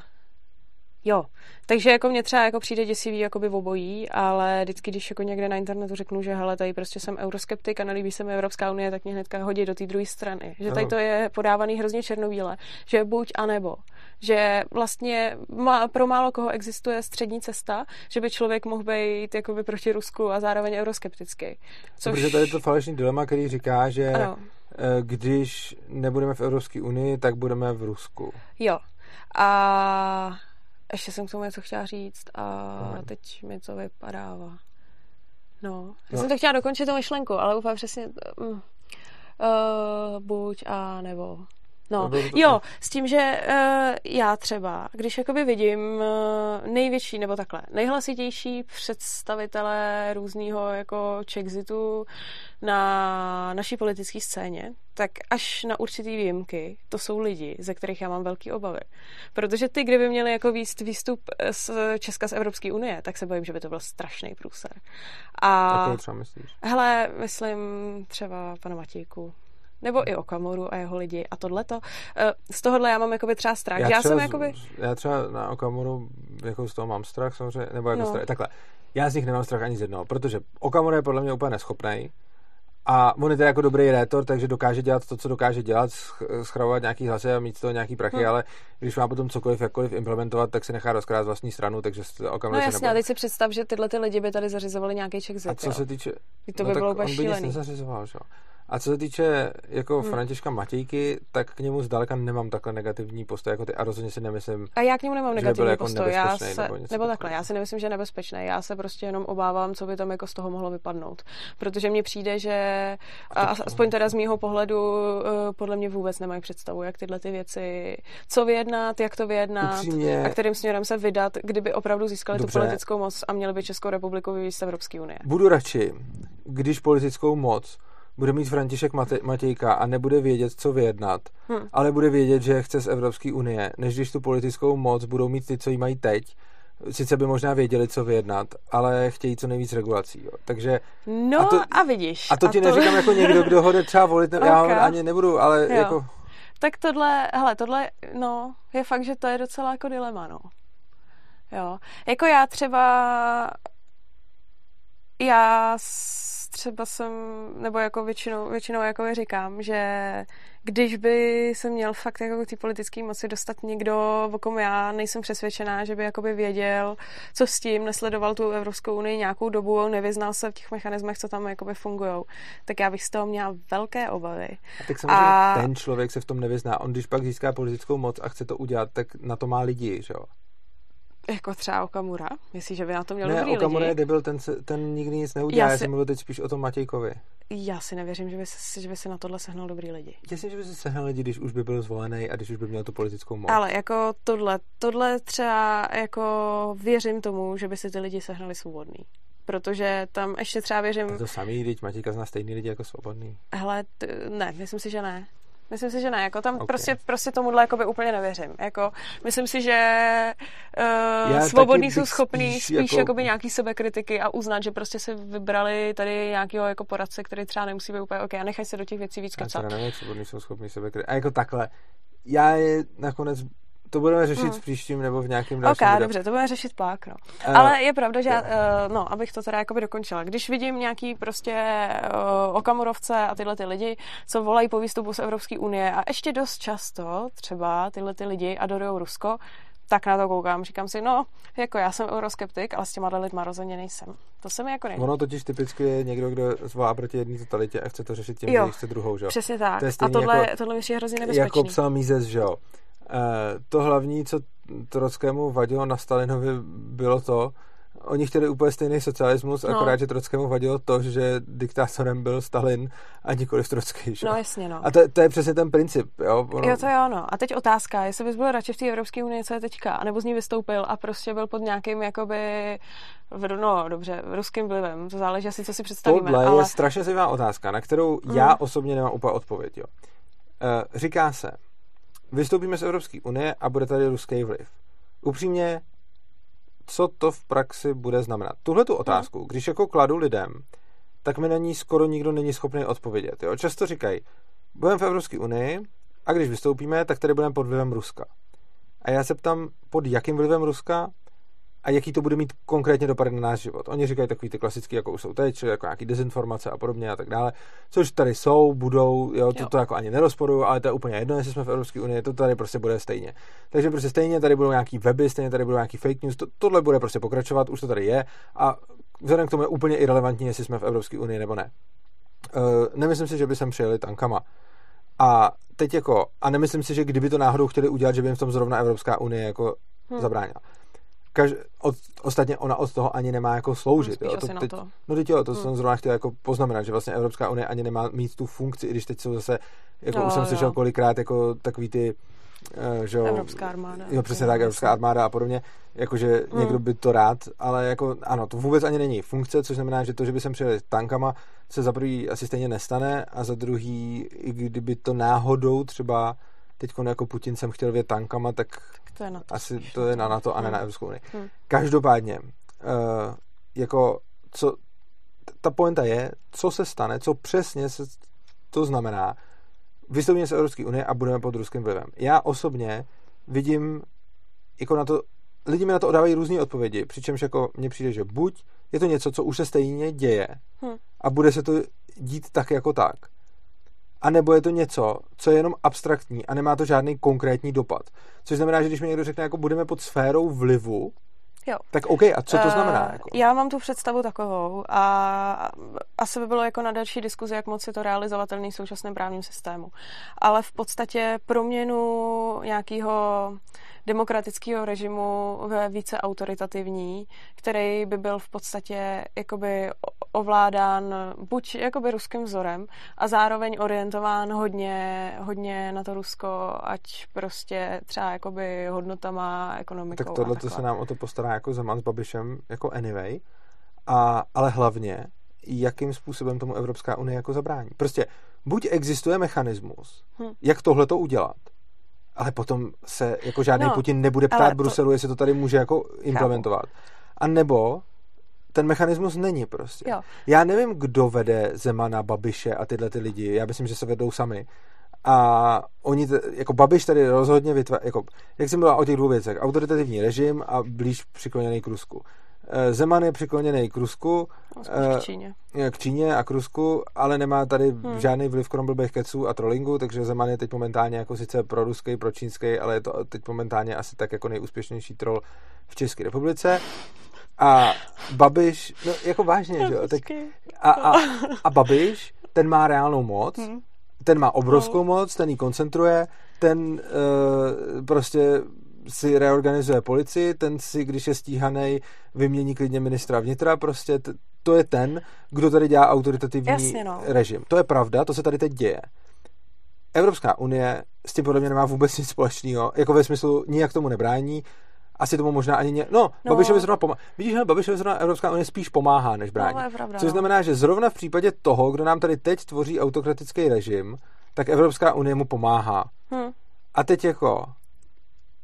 Jo, takže jako mě třeba jako přijde děsivý jakoby v obojí, ale vždycky, když jako někde na internetu řeknu, že hele, tady prostě jsem euroskeptik a nelíbí se mi Evropská unie, tak mě hnedka hodí do té druhé strany. Že tady to je podávaný hrozně černobíle, že buď a nebo. Že vlastně má, pro málo koho existuje střední cesta, že by člověk mohl být jakoby proti Rusku a zároveň euroskeptický. Což... Protože tady je to falešný dilema, který říká, že ano. Eh, když nebudeme v Evropské unii, tak budeme v Rusku. Jo. A ještě jsem k tomu něco chtěla říct a no. teď mi to vypadává. No, já no. jsem to chtěla dokončit tu myšlenku, ale úplně přesně uh, buď a nebo No, jo, s tím, že uh, já třeba, když jakoby vidím uh, největší, nebo takhle, nejhlasitější představitele různého jako Chexitu na naší politické scéně, tak až na určitý výjimky, to jsou lidi, ze kterých já mám velký obavy. Protože ty, kdyby měli jako výst, výstup z Česka z Evropské unie, tak se bojím, že by to byl strašný průser. A, a třeba myslíš? Hele, myslím třeba pana Matějku, nebo i o Kamoru a jeho lidi a tohleto. Eh, z tohohle já mám jakoby třeba strach. Já, já třeba, jsem jakoby... Já třeba na Okamoru jako z toho mám strach samozřejmě, nebo jako no. strach, takhle. Já z nich nemám strach ani z jednoho, protože Okamura je podle mě úplně neschopný. A on je teda jako dobrý rétor, takže dokáže dělat to, co dokáže dělat, schravovat nějaký hlasy a mít z toho nějaký prachy, hmm. ale když má potom cokoliv, jakkoliv implementovat, tak se nechá rozkrát vlastní stranu, takže okamžitě No jasně, a teď si představ, že tyhle ty lidi by tady zařizovali nějaký ček A co se týče... To by no, bylo úplně on by nic nezařizoval, že? A co se týče jako hmm. Františka Matějky, tak k němu zdaleka nemám takhle negativní postoj jako ty a rozhodně si nemyslím, A já k němu nemám negativní jako postoj. Já se, nebo, nebo takhle, já si nemyslím, že je nebezpečný. Já se prostě jenom obávám, co by tam jako z toho mohlo vypadnout. Protože mně přijde, že a to, aspoň teda z mýho pohledu eh, podle mě vůbec nemají představu, jak tyhle ty věci, co vyjednat, jak to vyjednat Upřímně, a kterým směrem se vydat, kdyby opravdu získali dobře, tu politickou moc a měli by Českou republiku vyvíjet z Evropské unie. Budu radši, když politickou moc bude mít František Matějka a nebude vědět, co vyjednat, hmm. ale bude vědět, že chce z Evropské unie, než když tu politickou moc budou mít ty, co ji mají teď, sice by možná věděli, co vyjednat, ale chtějí co nejvíc regulací. Jo. Takže, no a, to, a vidíš. A to ti a to... neříkám jako někdo, kdo ho jde třeba volit, ne, okay. já ho ani nebudu, ale jo. jako... Tak tohle, hele, tohle, no, je fakt, že to je docela jako dilema, no. Jo. Jako já třeba, já třeba jsem, nebo jako většinou, většinou jako říkám, že když by se měl fakt jako ty politické moci dostat někdo, o kom já nejsem přesvědčená, že by jakoby věděl, co s tím, nesledoval tu Evropskou unii nějakou dobu, nevyznal se v těch mechanismech, co tam jakoby fungují, tak já bych z toho měla velké obavy. A tak samozřejmě a... ten člověk se v tom nevyzná. On když pak získá politickou moc a chce to udělat, tak na to má lidi, že jo? Jako třeba Okamura? Myslíš, že by na to měl ne, dobrý Okamura lidi? je debil, ten, se, ten nikdy nic neudělá. Já, Já já si- jsem mluvil teď spíš o tom Matějkovi. Já si nevěřím, že by, si, že by si na tohle sehnal dobrý lidi. Jasně, že by si sehnal lidi, když už by byl zvolený a když už by měl tu politickou moc. Ale jako tohle, tohle třeba jako věřím tomu, že by si ty lidi sehnali svobodný. Protože tam ještě třeba věřím, To to samý, teď Matějka zná stejný lidi jako svobodný. hele, t- ne, myslím si, že ne. Myslím si, že ne, jako tam Ok. okay. prostě, prostě tomuhle jakoby úplně nevěřím. Jako, myslím si, že uh, svobodní jsou schopní spíš spíš, jako- jakoby nějaký sebekritiky a uznat, že prostě si vybrali tady nějakého jako poradce, který třeba nemusí být úplně OK a nechají se do těch věcí víc Já kecat. teda nevím, svobodní jsou schopni sebe kry- A jako takhle. Já je nakonec, to budeme řešit Hmm. v příštím nebo v nějakém OK, dalším videu. dobře, to budeme řešit plák, no. Eh, Ale je pravda, že, eh, no, abych to teda jakoby dokončila. Když vidím nějaký prostě uh, okamurovce a tyhle ty lidi, co volají po výstupu z Evropské unie a ještě dost často třeba tyhle ty lidi adorují Rusko, tak na to koukám. Říkám si, no, jako já jsem euroskeptik, ale s těma lidma rozhodně nejsem. To se mi jako nejde. Ono totiž typicky je někdo, kdo zvolá proti jedné totalitě a chce to řešit tím, Jo. že chce druhou, že jo? Přesně tak. To je a tohle, jako- tohle mi přijde hrozně nebezpečný. Jako psal Mízes, že jo? Eh, to hlavní, co Trockému vadilo na Stalinovi, bylo to, oni chtěli úplně stejný socialismus, No. akorát, že Trockému vadilo to, že diktátorem byl Stalin a nikoli Trocký, že? No jasně, no. A to, to je přesně ten princip, jo? Ono, Jo, to jo, no. A teď otázka, jestli bys byl radši v té Evropské unii, co je teďka, anebo z ní vystoupil a prostě byl pod nějakým, jakoby, v- no dobře, ruským vlivem, to záleží asi, co si představíme, Tohle ale je strašně zajímavá otázka, na kterou Mm. já osobně nemám úplně odpověď. Jo. Eh, Říká se, vystoupíme z Evropské unie a bude tady ruský vliv. Upřímně, co to v praxi bude znamenat? Tuhle tu otázku, když jako kladu lidem, tak mi na ní skoro nikdo není schopný odpovědět. Jo. Často říkají, budeme v Evropské unii a když vystoupíme, tak tady budeme pod vlivem Ruska. A já se ptám, pod jakým vlivem Ruska a jaký to bude mít konkrétně dopad na náš život. Oni říkají takový ty klasický, jako už jsou teď, jako nějaký dezinformace a podobně a tak dále, což tady jsou, budou, jo, to, Jo. to jako ani nerozporuju, ale to je úplně jedno, jestli jsme v Evropské unii, to tady prostě bude stejně. Takže prostě stejně tady budou nějaký weby, stejně tady budou nějaký fake news, to, tohle bude prostě pokračovat, už to tady je a vzhledem k tomu je úplně irrelevantní, jestli jsme v Evropské unii nebo ne. Uh, nemyslím si, že by sem přijeli tankama. A teď jako, a nemyslím si, že kdyby to náhodou chtěli udělat, že by jim v tom zrovna Evropská unie jako Hm. zabránila. Kaž, od, ostatně ona od toho ani nemá jako sloužit. Spíš jo. na teď, to. No teď jo, to Hm. jsem zrovna chtěl jako poznamenat, že vlastně Evropská unie ani nemá mít tu funkci, i když teď jsou zase, jako Jo, už jsem jo. slyšel kolikrát, jako takový ty, uh, že jo, Evropská armáda. Jo, přesně tak, Evropská armáda a podobně, jakože Mm. někdo by to rád, ale jako ano, to vůbec ani není funkce, což znamená, že to, že by sem přijeli tankama, se za prvý asi stejně nestane a za druhý, i kdyby to náhodou třeba teď jako Putin sem chtěl vět tankama, tak To je na to. asi to je na NATO a ne na Evropskou unii. Hm. Každopádně, uh, jako co, ta pointa je, co se stane, co přesně se to znamená, vystoupíme z Evropské unie a budeme pod ruským vlivem. Já osobně vidím jako na to, lidi mi na to odávají různé odpovědi, přičemž jako mně přijde, že buď je to něco, co už se stejně děje Hm. a bude se to dít tak jako tak, a nebo je to něco, co je jenom abstraktní a nemá to žádný konkrétní dopad. Což znamená, že když mi někdo řekne, jako budeme pod sférou vlivu, Jo. tak OK, a co to Eh, znamená? Jako? Já mám tu představu takovou a asi by bylo jako na další diskuzi, jak moc je to realizovatelný v současném právním systému. Ale v podstatě proměnu nějakého demokratického režimu ve více autoritativní, který by byl v podstatě jakoby ovládán buď jakoby ruským vzorem a zároveň orientován hodně, hodně na to Rusko, ať prostě třeba jakoby hodnotama, ekonomikou tak tohle to se nám o to postará jako Zeman s Babišem, jako anyway. A, ale hlavně, jakým způsobem tomu Evropská unie jako zabrání. Prostě buď existuje mechanismus, Hm. jak tohle to udělat, ale potom se jako žádný No, Putin nebude ptát to- Bruselu, jestli to tady může jako implementovat. A nebo ten mechanismus není prostě. Jo. Já nevím, kdo vede Zemana, Babiše a tyhle ty lidi. Já myslím, že se vedou sami. A oni, t- jako Babiš tady rozhodně vytváří, jako, jak jsem byla o těch dvou věcech, autoritativní režim a blíž přikloněný k Rusku. Eh, Zeman je přikloněný k Rusku, No, k Číně. k Číně a k Rusku, ale nemá tady Hmm. žádný vliv krom blbých keců a trollingu, takže Zeman je teď momentálně jako sice pro ruský, pro čínský, ale je to teď momentálně asi tak jako nejúspěšnější troll v České republice. A Babiš, no jako vážně, že jo, tak a, a, a Babiš, ten má reálnou moc, Hmm. Ten má obrovskou No. moc, ten ji koncentruje, ten uh, prostě si reorganizuje policii, ten si, když je stíhaný, vymění klidně ministra vnitra, prostě t- to je ten, kdo tady dělá autoritativní Jasně, no. režim. To je pravda, to se tady teď děje. Evropská unie s tím podle mě nemá vůbec nic společného, jako ve smyslu nijak tomu nebrání, asi tomu možná ani ně... No, no. Babišovi zrovna pomáhá. Vidíš, že Babišovi zrovna Evropská unie spíš pomáhá, než brání. No, pravda, Což no. znamená, že zrovna v případě toho, kdo nám tady teď tvoří autokratický režim, tak Evropská unie mu pomáhá. Hm. A teď jako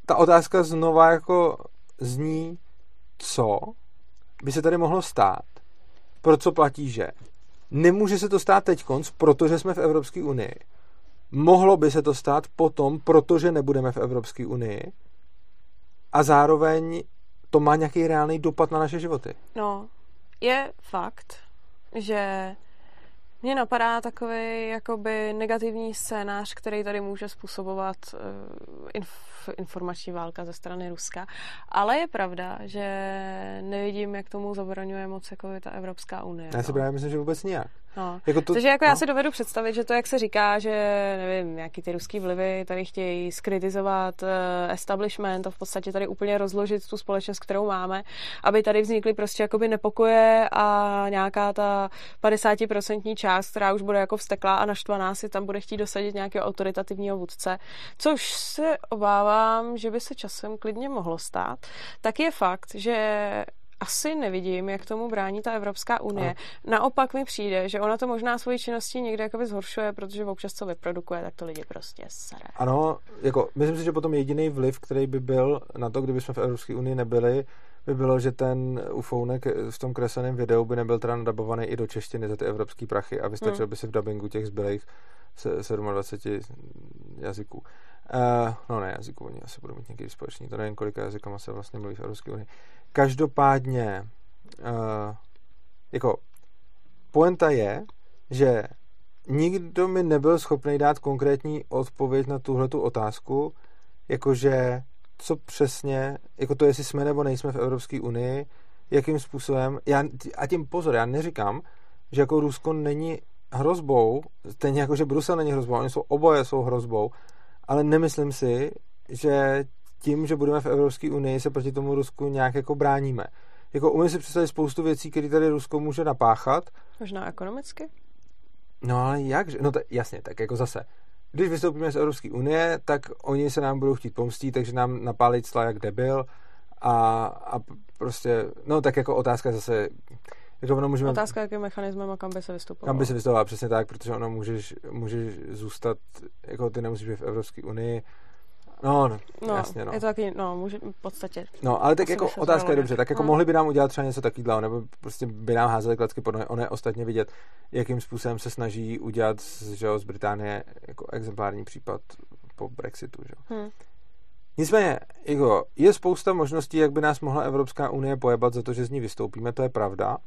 ta otázka znova jako zní, co by se tady mohlo stát, pro co platí, že nemůže se to stát teď konc, protože jsme v Evropské unii. Mohlo by se to stát potom, protože nebudeme v Evropské unii a zároveň to má nějaký reálný dopad na naše životy. No, je fakt, že mně napadá takový jakoby negativní scénář, který tady může způsobovat uh, inf- informační válka ze strany Ruska. Ale je pravda, že nevidím, jak tomu zabraňuje moc jako ta Evropská unie. Já si no. právě myslím, že vůbec nijak. No. Jako to, Takže jako no. já si dovedu představit, že to, jak se říká, že nevím, nějaký ty ruský vlivy tady chtějí skritizovat uh, establishment a v podstatě tady úplně rozložit tu společnost, kterou máme, aby tady vznikly prostě jakoby nepokoje a nějaká ta 50% část, která už bude jako vsteklá a naštvaná si tam bude chtít dosadit nějakého autoritativního vůdce, což se obávám, že by se časem klidně mohlo stát, tak je fakt, že asi nevidím, jak tomu brání ta Evropská unie. A. Naopak mi přijde, že ona to možná svoji činností někde jakoby zhoršuje, protože občas co vyprodukuje, tak to lidi prostě sere. Ano, jako, myslím si, že potom jediný vliv, který by byl na to, kdyby jsme v Evropské unii nebyli, by bylo, že ten ufounek v tom kresleném videu by nebyl teda nadabovaný i do češtiny za ty evropský prachy a vystačil hmm. by si v dubbingu těch zbylých se 27 jazyků. Uh, no ne, jazyků, oni asi budou mít někdy společný, to nevím, kolika jazykama se vlastně mluví v Evropské unii. Každopádně, uh, jako, poenta je, že nikdo mi nebyl schopný dát konkrétní odpověď na tuhletu otázku, jakože co přesně, jako to, jestli jsme nebo nejsme v Evropské unii, jakým způsobem, já, a tím pozor, já neříkám, že jako Rusko není hrozbou, stejně jako, že Brusel není hrozbou, oni jsou oboje jsou hrozbou, ale nemyslím si, že tím, že budeme v Evropské unii, se proti tomu Rusku nějak jako bráníme. Jako umím si představit spoustu věcí, které tady Rusko může napáchat. Možná ekonomicky? No ale jak? No to, jasně, tak jako zase. Když vystoupíme z Evropské unie, tak oni se nám budou chtít pomstít, takže nám napálí cla jak debil a, a prostě, no tak jako otázka zase, jako ono můžeme... Otázka, jakým mechanismem a kam by se vystupovalo. Kam by se vystupovala, přesně tak, protože ono můžeš, můžeš zůstat, jako ty nemusíš být v Evropské unii, No, no, no, jasně, no. je to taky, no, může, v podstatě. No, ale tak jako otázka je dobře, tak jako no. mohli by nám udělat třeba něco takového, nebo prostě by nám házeli klacky pod nohy, ono je ostatně vidět, jakým způsobem se snaží udělat z, že jo, z Británie jako exemplární případ po Brexitu, že jo. Hm. Nicméně, jako, je spousta možností, jak by nás mohla Evropská unie pojebat za to, že z ní vystoupíme, to je pravda,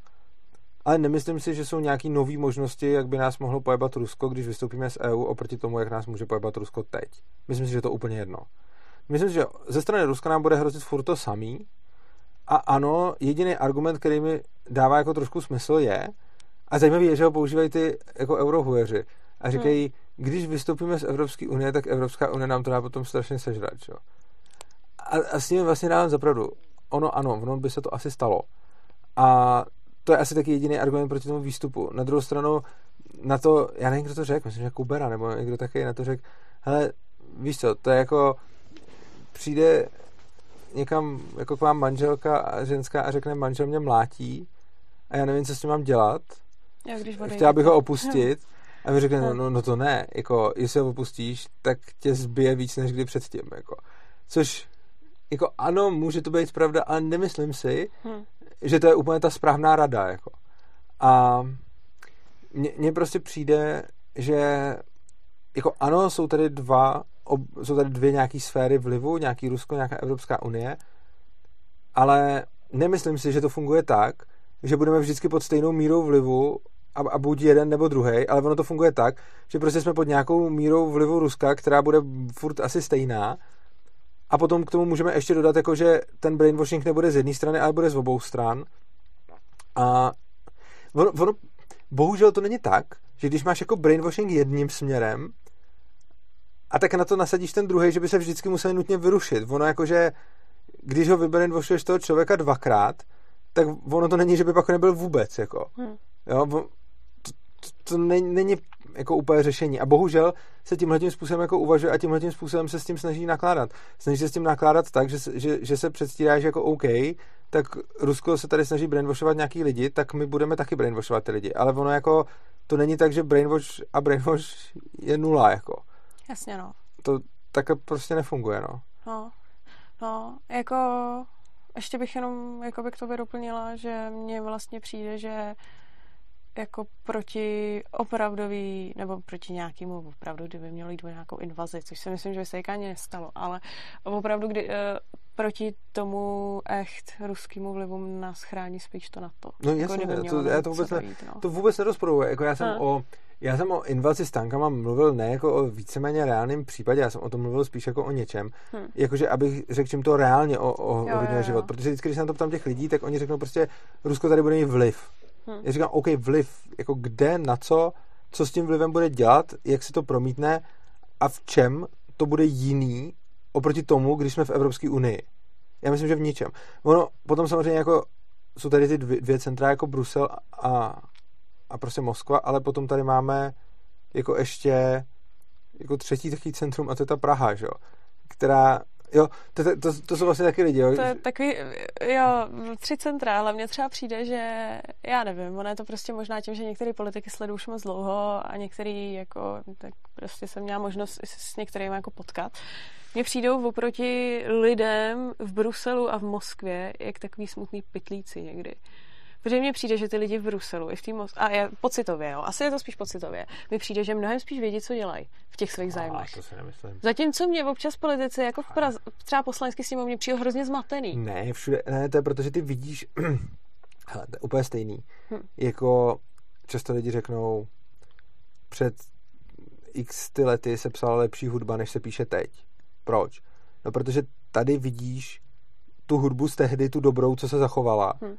ale nemyslím si, že jsou nějaké nové možnosti, jak by nás mohlo pojebat Rusko, když vystoupíme z EU, oproti tomu, jak nás může pojebat Rusko teď. Myslím si, že je to úplně jedno. Myslím si, že ze strany Ruska nám bude hrozit furt to samý. A ano, jediný argument, který mi dává jako trošku smysl je, a zajímavý je, že ho používají ty jako eurohujeři a říkají, hmm. když vystoupíme z Evropské unie, tak Evropská unie nám to dá potom strašně sežrat. Čo? A, a s ním vlastně dávám zapravdu. Ono ano, ono by se to asi stalo. A to je asi taky jediný argument proti tomu výstupu. Na druhou stranu, na to, já nevím, kdo to řekl, myslím, že Kubera, nebo někdo taky na to řekl, hele, víš co, to je jako, přijde někam jako k vám manželka a ženská a řekne, manžel mě mlátí a já nevím, co s tím mám dělat. Já, když Chtěla bych ho opustit. A mi řekne, no, no, no to ne, jako, jestli ho opustíš, tak tě zbije víc než kdy předtím, jako. Což, jako ano, může to být pravda, ale nemyslím si, Hm. Že to je úplně ta správná rada, jako. A mně, prostě přijde, že jako ano, jsou tady dva, ob, jsou tady dvě nějaké sféry vlivu, nějaký Rusko, nějaká Evropská unie, ale nemyslím si, že to funguje tak, že budeme vždycky pod stejnou mírou vlivu a, a buď jeden nebo druhý, ale ono to funguje tak, že prostě jsme pod nějakou mírou vlivu Ruska, která bude furt asi stejná a potom k tomu můžeme ještě dodat, jako že ten brainwashing nebude z jedné strany, ale bude z obou stran. A ono, ono, bohužel to není tak, že když máš jako brainwashing jedním směrem, a tak na to nasadíš ten druhý, že by se vždycky museli nutně vyrušit. Ono jakože, když ho vybrainwashuješ toho člověka dvakrát, tak ono to není, že by pak nebyl vůbec, jako. Hmm. Jo, to, to, není, není jako úplně řešení. A bohužel se tímhle tím způsobem jako uvažuje a tímhle tím způsobem se s tím snaží nakládat. Snaží se s tím nakládat tak, že, že, že se předstírá, že jako OK, tak Rusko se tady snaží brainwashovat nějaký lidi, tak my budeme taky brainwashovat ty lidi. Ale ono jako, to není tak, že brainwash a brainwash je nula, jako. Jasně, no. To tak prostě nefunguje, no. No, no, jako ještě bych jenom jako bych to doplnila, že mně vlastně přijde, že jako proti opravdový, nebo proti nějakému opravdu, kdyby mělo jít o nějakou invazi, což si myslím, že by se ani nestalo, ale opravdu, kdy, uh, proti tomu echt ruskému vlivu nás chrání spíš to na to. No jako jasně, to, já to vůbec, ne, no. to vůbec nerozporuje. Jako já jsem no. o já jsem o invazi s tankama mluvil ne jako o víceméně reálném případě, já jsem o tom mluvil spíš jako o něčem, hmm. jakože abych řekl čím to reálně o, o, jo, o život, protože vždycky, když se na to ptám těch lidí, tak oni řeknou prostě, Rusko tady bude mít vliv. Hmm. Já říkám, OK, vliv, jako kde, na co, co s tím vlivem bude dělat, jak se to promítne a v čem to bude jiný oproti tomu, když jsme v Evropské unii. Já myslím, že v ničem. Ono potom samozřejmě jako jsou tady ty dvě, dvě centra jako Brusel a, a prostě Moskva, ale potom tady máme jako ještě jako třetí takový centrum a to je ta Praha, že jo? která Jo, to, to, to, to jsou vlastně taky lidi, jo. To je takový, jo, tři centra, ale mně třeba přijde, že já nevím, ono je to prostě možná tím, že některé politiky sledují už moc dlouho a některý jako, tak prostě jsem měla možnost s některými jako potkat. Mně přijdou oproti lidem v Bruselu a v Moskvě jak takový smutný pitlíci někdy. Protože mně přijde, že ty lidi v Bruselu, i v té Mos- a je pocitově, jo, asi je to spíš pocitově, mi přijde, že mnohem spíš vědí, co dělají v těch svých zájmech. To si nemyslím. Zatímco mě občas politici, jako v Praze, třeba poslanský sněmovně, přijde hrozně zmatený. Ne, všude, ne, to je protože ty vidíš, hele, to je úplně stejný. Hm. Jako často lidi řeknou, před x ty lety se psala lepší hudba, než se píše teď. Proč? No, protože tady vidíš tu hudbu z tehdy, tu dobrou, co se zachovala. Hm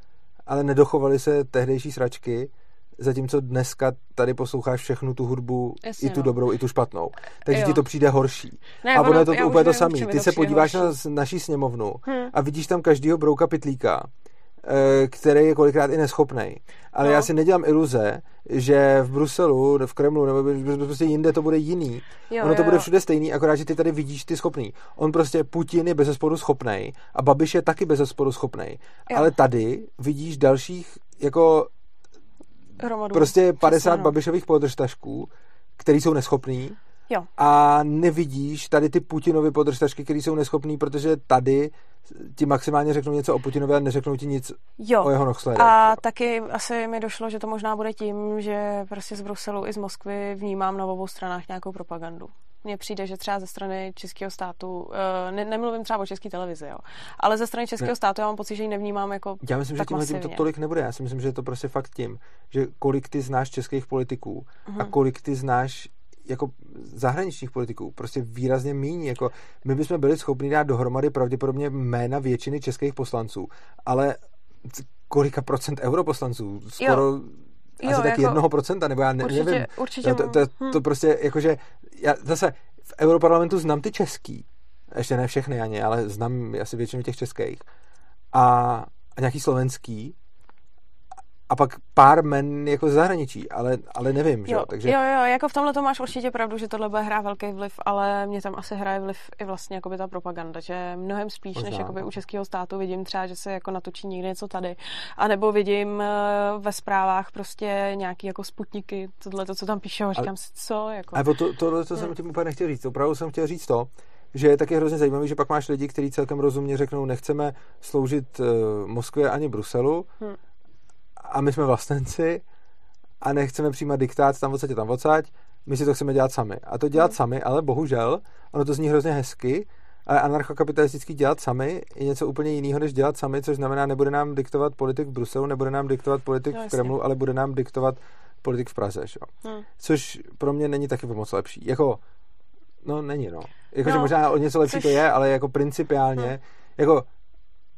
ale nedochovaly se tehdejší sračky, zatímco dneska tady posloucháš všechnu tu hudbu, Jasně, i tu no. dobrou, i tu špatnou. Takže jo. ti to přijde horší. Ne, a ono je to úplně to samé. Ty se podíváš horší. na naší sněmovnu hmm. a vidíš tam každýho brouka pitlíka který je kolikrát i neschopný. Ale no. já si nedělám iluze, že v Bruselu, v Kremlu nebo prostě jinde to bude jiný. Jo, ono to jo, bude všude stejný, akorát, že ty tady vidíš ty schopný. On prostě Putin je bez schopný a Babiš je taky bez schopný. Ale tady vidíš dalších jako Hromadu. prostě 50 Přesně, no. Babišových podržtašků, který jsou neschopní Jo. A nevidíš tady ty Putinovi podržtačky, které jsou neschopný, protože tady ti maximálně řeknou něco o Putinovi a neřeknou ti nic jo. o jeho nohsledech. A taky asi mi došlo, že to možná bude tím, že prostě z Bruselu i z Moskvy vnímám na obou stranách nějakou propagandu. Mně přijde, že třeba ze strany českého státu, eh, ne, nemluvím třeba o české televizi, jo, ale ze strany českého ne. státu já mám pocit, že ji nevnímám jako Já myslím, že tímhle tím to tolik nebude. Já si myslím, že je to prostě fakt tím, že kolik ty znáš českých politiků uh-huh. a mhm. kolik ty znáš jako zahraničních politiků prostě výrazně míní. Jako my bychom byli schopni dát dohromady pravděpodobně jména většiny českých poslanců, ale kolika procent europoslanců? Skoro jo. asi jo, tak jako, jednoho procenta, nebo já ne, určitě, nevím. Určitě, to, to, to, hm. prostě jakože, já zase v europarlamentu znám ty český, ještě ne všechny ani, ale znám asi většinu těch českých. A, a nějaký slovenský, a pak pár men jako zahraničí, ale, ale nevím, jo, že? Takže... Jo, jo, jako v tomhle to máš určitě pravdu, že tohle bude hrát velký vliv, ale mě tam asi hraje vliv i vlastně jakoby ta propaganda, že mnohem spíš, Možná, než jakoby no. u českého státu vidím třeba, že se jako natočí někde něco tady, anebo vidím eh, ve zprávách prostě nějaký jako sputniky, tohle to, co tam píšou, říkám ale, si, co, jako. Ale to, tohle, to jsem tím úplně nechtěl říct, opravdu jsem chtěl říct to, že je taky hrozně zajímavý, že pak máš lidi, kteří celkem rozumně řeknou, nechceme sloužit uh, Moskvě ani Bruselu, hmm a my jsme vlastenci a nechceme přijímat diktát tam odsaď tam odsaď, my si to chceme dělat sami. A to dělat hmm. sami, ale bohužel, ono to zní hrozně hezky, ale anarchokapitalisticky dělat sami je něco úplně jiného, než dělat sami, což znamená, nebude nám diktovat politik v Bruselu, nebude nám diktovat politik no, v Kremlu, ale bude nám diktovat politik v Praze. Že? Hmm. Což pro mě není taky moc lepší. Jako, no není, no. Jakože no, možná o něco lepší což... to je, ale jako principiálně, hmm. jako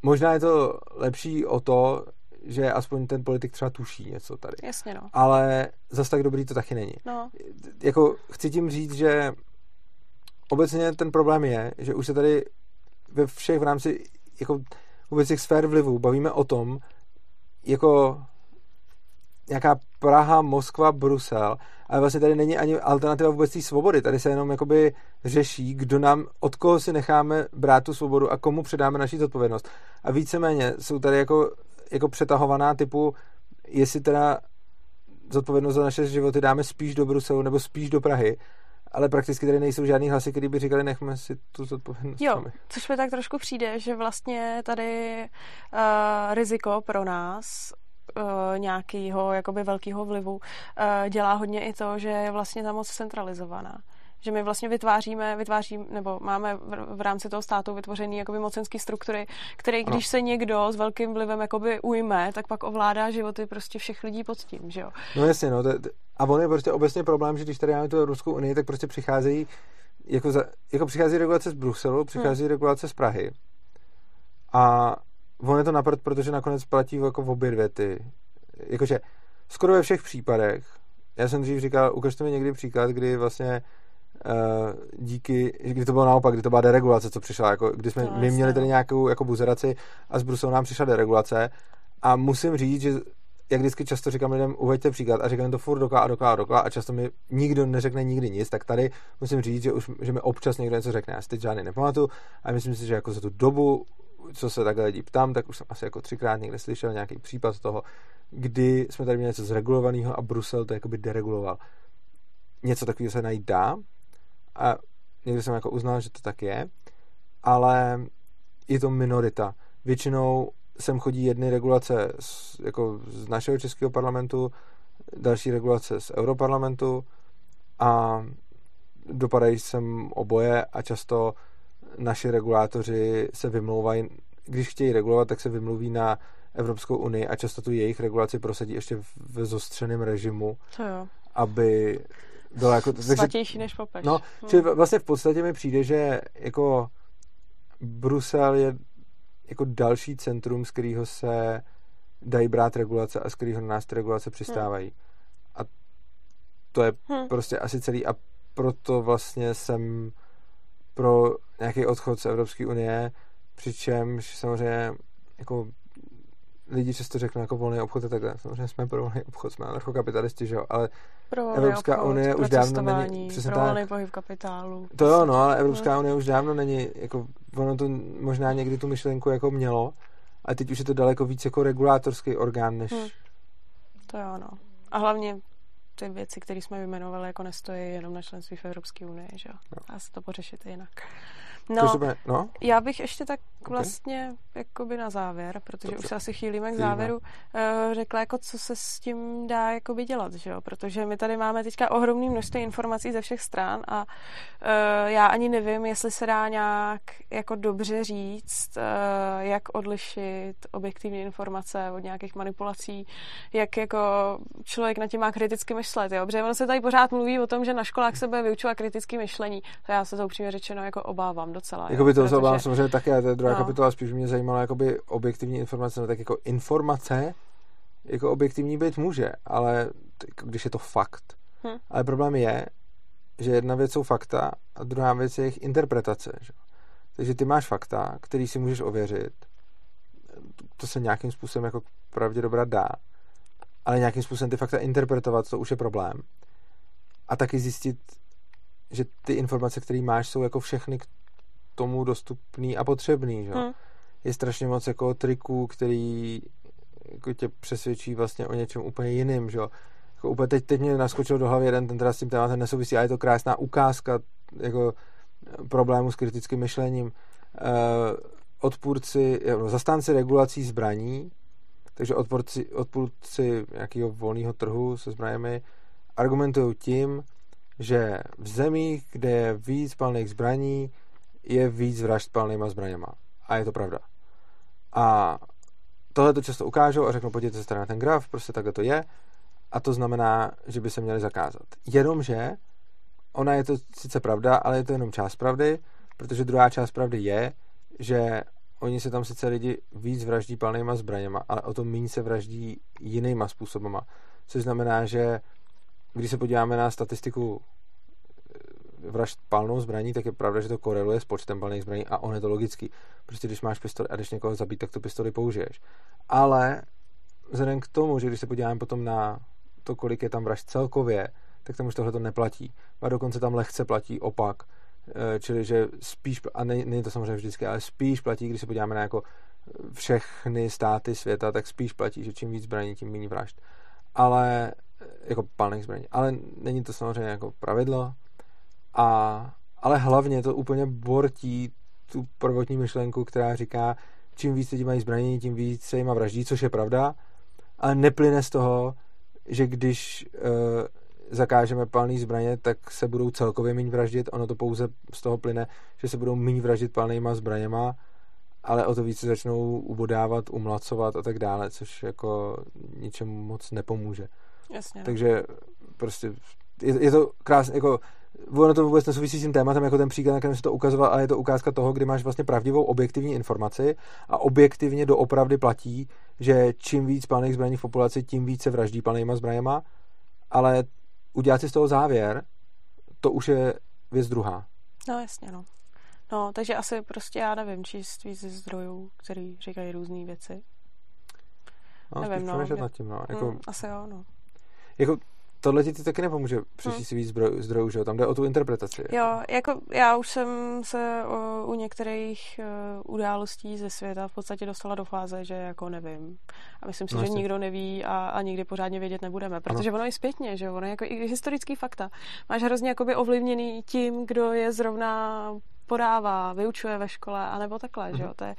možná je to lepší o to, že aspoň ten politik třeba tuší něco tady. Jasně, no. Ale zas tak dobrý to taky není. No. Jako chci tím říct, že obecně ten problém je, že už se tady ve všech v rámci jako vůbec těch sfér vlivu bavíme o tom, jako nějaká Praha, Moskva, Brusel, ale vlastně tady není ani alternativa vůbec té svobody. Tady se jenom jakoby řeší, kdo nám, od koho si necháme brát tu svobodu a komu předáme naši zodpovědnost. A víceméně jsou tady jako, jako přetahovaná typu, jestli teda zodpovědnost za naše životy dáme spíš do Bruselu nebo spíš do Prahy, ale prakticky tady nejsou žádný hlasy, který by říkali, nechme si tu zodpovědnost. Jo, sami. což mi tak trošku přijde, že vlastně tady uh, riziko pro nás uh, nějakého jakoby velkého vlivu uh, dělá hodně i to, že je vlastně ta moc centralizovaná že my vlastně vytváříme, vytvářím, nebo máme v, v rámci toho státu vytvořený jakoby mocenský struktury, který, když se někdo s velkým vlivem jakoby ujme, tak pak ovládá životy prostě všech lidí pod tím, že jo? No jasně, no. To, a on je prostě obecně problém, že když tady máme tu Evropskou unii, tak prostě přicházejí jako, za, jako přichází regulace z Bruselu, přichází hmm. regulace z Prahy. A on je to naprd, protože nakonec platí jako v obě dvě ty. Jakože skoro ve všech případech, já jsem dřív říkal, ukažte mi někdy příklad, kdy vlastně díky, kdy to bylo naopak, kdy to byla deregulace, co přišla, jako, kdy jsme no, my měli tady no. nějakou jako buzeraci a z Bruselu nám přišla deregulace a musím říct, že jak vždycky často říkám lidem, uveďte příklad a říkám to furt dokola a dokola a dokola a často mi nikdo neřekne nikdy nic, tak tady musím říct, že, už, že mi občas někdo něco řekne. Já si teď žádný nepamatuju a myslím si, že jako za tu dobu, co se takhle lidi ptám, tak už jsem asi jako třikrát někde slyšel nějaký případ toho, kdy jsme tady měli něco zregulovaného a Brusel to jakoby dereguloval. Něco takového se najít dá a někdy jsem jako uznal, že to tak je, ale je to minorita. Většinou sem chodí jedny regulace z, jako z našeho českého parlamentu, další regulace z Europarlamentu a dopadají sem oboje a často naši regulátoři se vymlouvají, když chtějí regulovat, tak se vymluví na Evropskou unii a často tu jejich regulaci prosadí ještě v zostřeném režimu, to jo. aby bylo jako... Svatější než papež. No, hmm. čili vlastně v podstatě mi přijde, že jako Brusel je jako další centrum, z kterého se dají brát regulace a z kterého na nás ty regulace přistávají. Hmm. A to je hmm. prostě asi celý a proto vlastně jsem pro nějaký odchod z Evropské unie, přičemž samozřejmě jako lidi často řeknou jako volný obchod a takhle. Samozřejmě jsme pro volný obchod, jsme anarchokapitalisti, že jo, ale pro Evropská obchod, unie už dávno není... Přesně pro volný pohyb kapitálu. To jo, no, ale Evropská unie už dávno není, jako ono to možná někdy tu myšlenku jako mělo, a teď už je to daleko víc jako regulátorský orgán, než... Hmm. To jo, no. A hlavně ty věci, které jsme vyjmenovali, jako nestojí jenom na členství v Evropské unii, že jo. No. Dá se to pořešit jinak. No, no, já bych ještě tak okay. vlastně jakoby na závěr, protože to, už se asi chýlíme k závěru, uh, řekla, jako co se s tím dá jakoby dělat, že jo? protože my tady máme teďka ohromné množství informací ze všech stran a uh, já ani nevím, jestli se dá nějak jako dobře říct, uh, jak odlišit objektivní informace od nějakých manipulací, jak jako člověk na tím má kriticky myšlet, jo? protože ono se tady pořád mluví o tom, že na školách se bude vyučovat kritické myšlení, to já se to upřímně řečeno jako obávám docela. Jakoby to protože... se samozřejmě také, je druhá no. kapitola, spíš mě zajímala jakoby objektivní informace, no tak jako informace jako objektivní být může, ale když je to fakt. Hm. Ale problém je, že jedna věc jsou fakta a druhá věc je jejich interpretace. Že? Takže ty máš fakta, který si můžeš ověřit. To se nějakým způsobem jako pravdě dobrá dá. Ale nějakým způsobem ty fakta interpretovat, to už je problém. A taky zjistit, že ty informace, které máš, jsou jako všechny k tomu dostupný a potřebný. Že? Hmm. Je strašně moc jako triků, který jako tě přesvědčí vlastně o něčem úplně jiným. Že? Jako úplně teď, teď mě naskočil do hlavy jeden, ten teda s tím tématem nesouvisí, ale je to krásná ukázka jako problému s kritickým myšlením. Uh, odpůrci, no, zastánci regulací zbraní, takže odpůrci, odpůrci nějakého volného trhu se zbraněmi argumentují tím, že v zemích, kde je víc palných zbraní, je víc vražd palnýma zbraněma. A je to pravda. A tohle to často ukážou a řeknou, podívejte se na ten graf, prostě takhle to je. A to znamená, že by se měli zakázat. Jenomže ona je to sice pravda, ale je to jenom část pravdy, protože druhá část pravdy je, že oni se tam sice lidi víc vraždí palnýma zbraněma, ale o to méně se vraždí jinýma způsobama. Což znamená, že když se podíváme na statistiku vražd palnou zbraní, tak je pravda, že to koreluje s počtem palných zbraní a on je to logický. Prostě když máš pistoli a když někoho zabít, tak tu pistoli použiješ. Ale vzhledem k tomu, že když se podíváme potom na to, kolik je tam vražd celkově, tak tam už tohle to neplatí. A dokonce tam lehce platí opak. E, čili, že spíš, a není to samozřejmě vždycky, ale spíš platí, když se podíváme na jako všechny státy světa, tak spíš platí, že čím víc zbraní, tím méně vražd. Ale jako palných zbraní. Ale není to samozřejmě jako pravidlo. A, ale hlavně to úplně bortí tu prvotní myšlenku, která říká, čím víc lidí mají zbraní, tím víc se jim vraždí, což je pravda, ale neplyne z toho, že když uh, zakážeme palný zbraně, tak se budou celkově méně vraždit. Ono to pouze z toho plyne, že se budou méně vraždit palnýma zbraněma, ale o to více začnou ubodávat, umlacovat a tak dále, což jako ničemu moc nepomůže. Jasně. No. Takže prostě je, je to krásné, jako ono to vůbec nesouvisí s tím tématem, jako ten příklad, na kterém se to ukazoval, ale je to ukázka toho, kdy máš vlastně pravdivou objektivní informaci a objektivně doopravdy platí, že čím víc palných zbraní v populaci, tím více vraždí palnýma zbraněma, ale udělat si z toho závěr, to už je věc druhá. No jasně, no. No, takže asi prostě, já nevím, číst víc ze zdrojů, který říkají různé věci. No, nevím, no. Nad tím, no. Jako, mm, asi jo, no. Jako, tohle ti taky nepomůže přečíst hmm. si víc zdrojů, že jo? Tam jde o tu interpretaci. Jo, jako já už jsem se o, u některých uh, událostí ze světa v podstatě dostala do fáze, že jako nevím. A myslím si, no, že nikdo neví a, a nikdy pořádně vědět nebudeme, protože ano. ono je zpětně, že ono je jako i historický fakta. Máš hrozně jakoby ovlivněný tím, kdo je zrovna podává, vyučuje ve škole, anebo takhle, mm-hmm. že jo? Mhm. To je,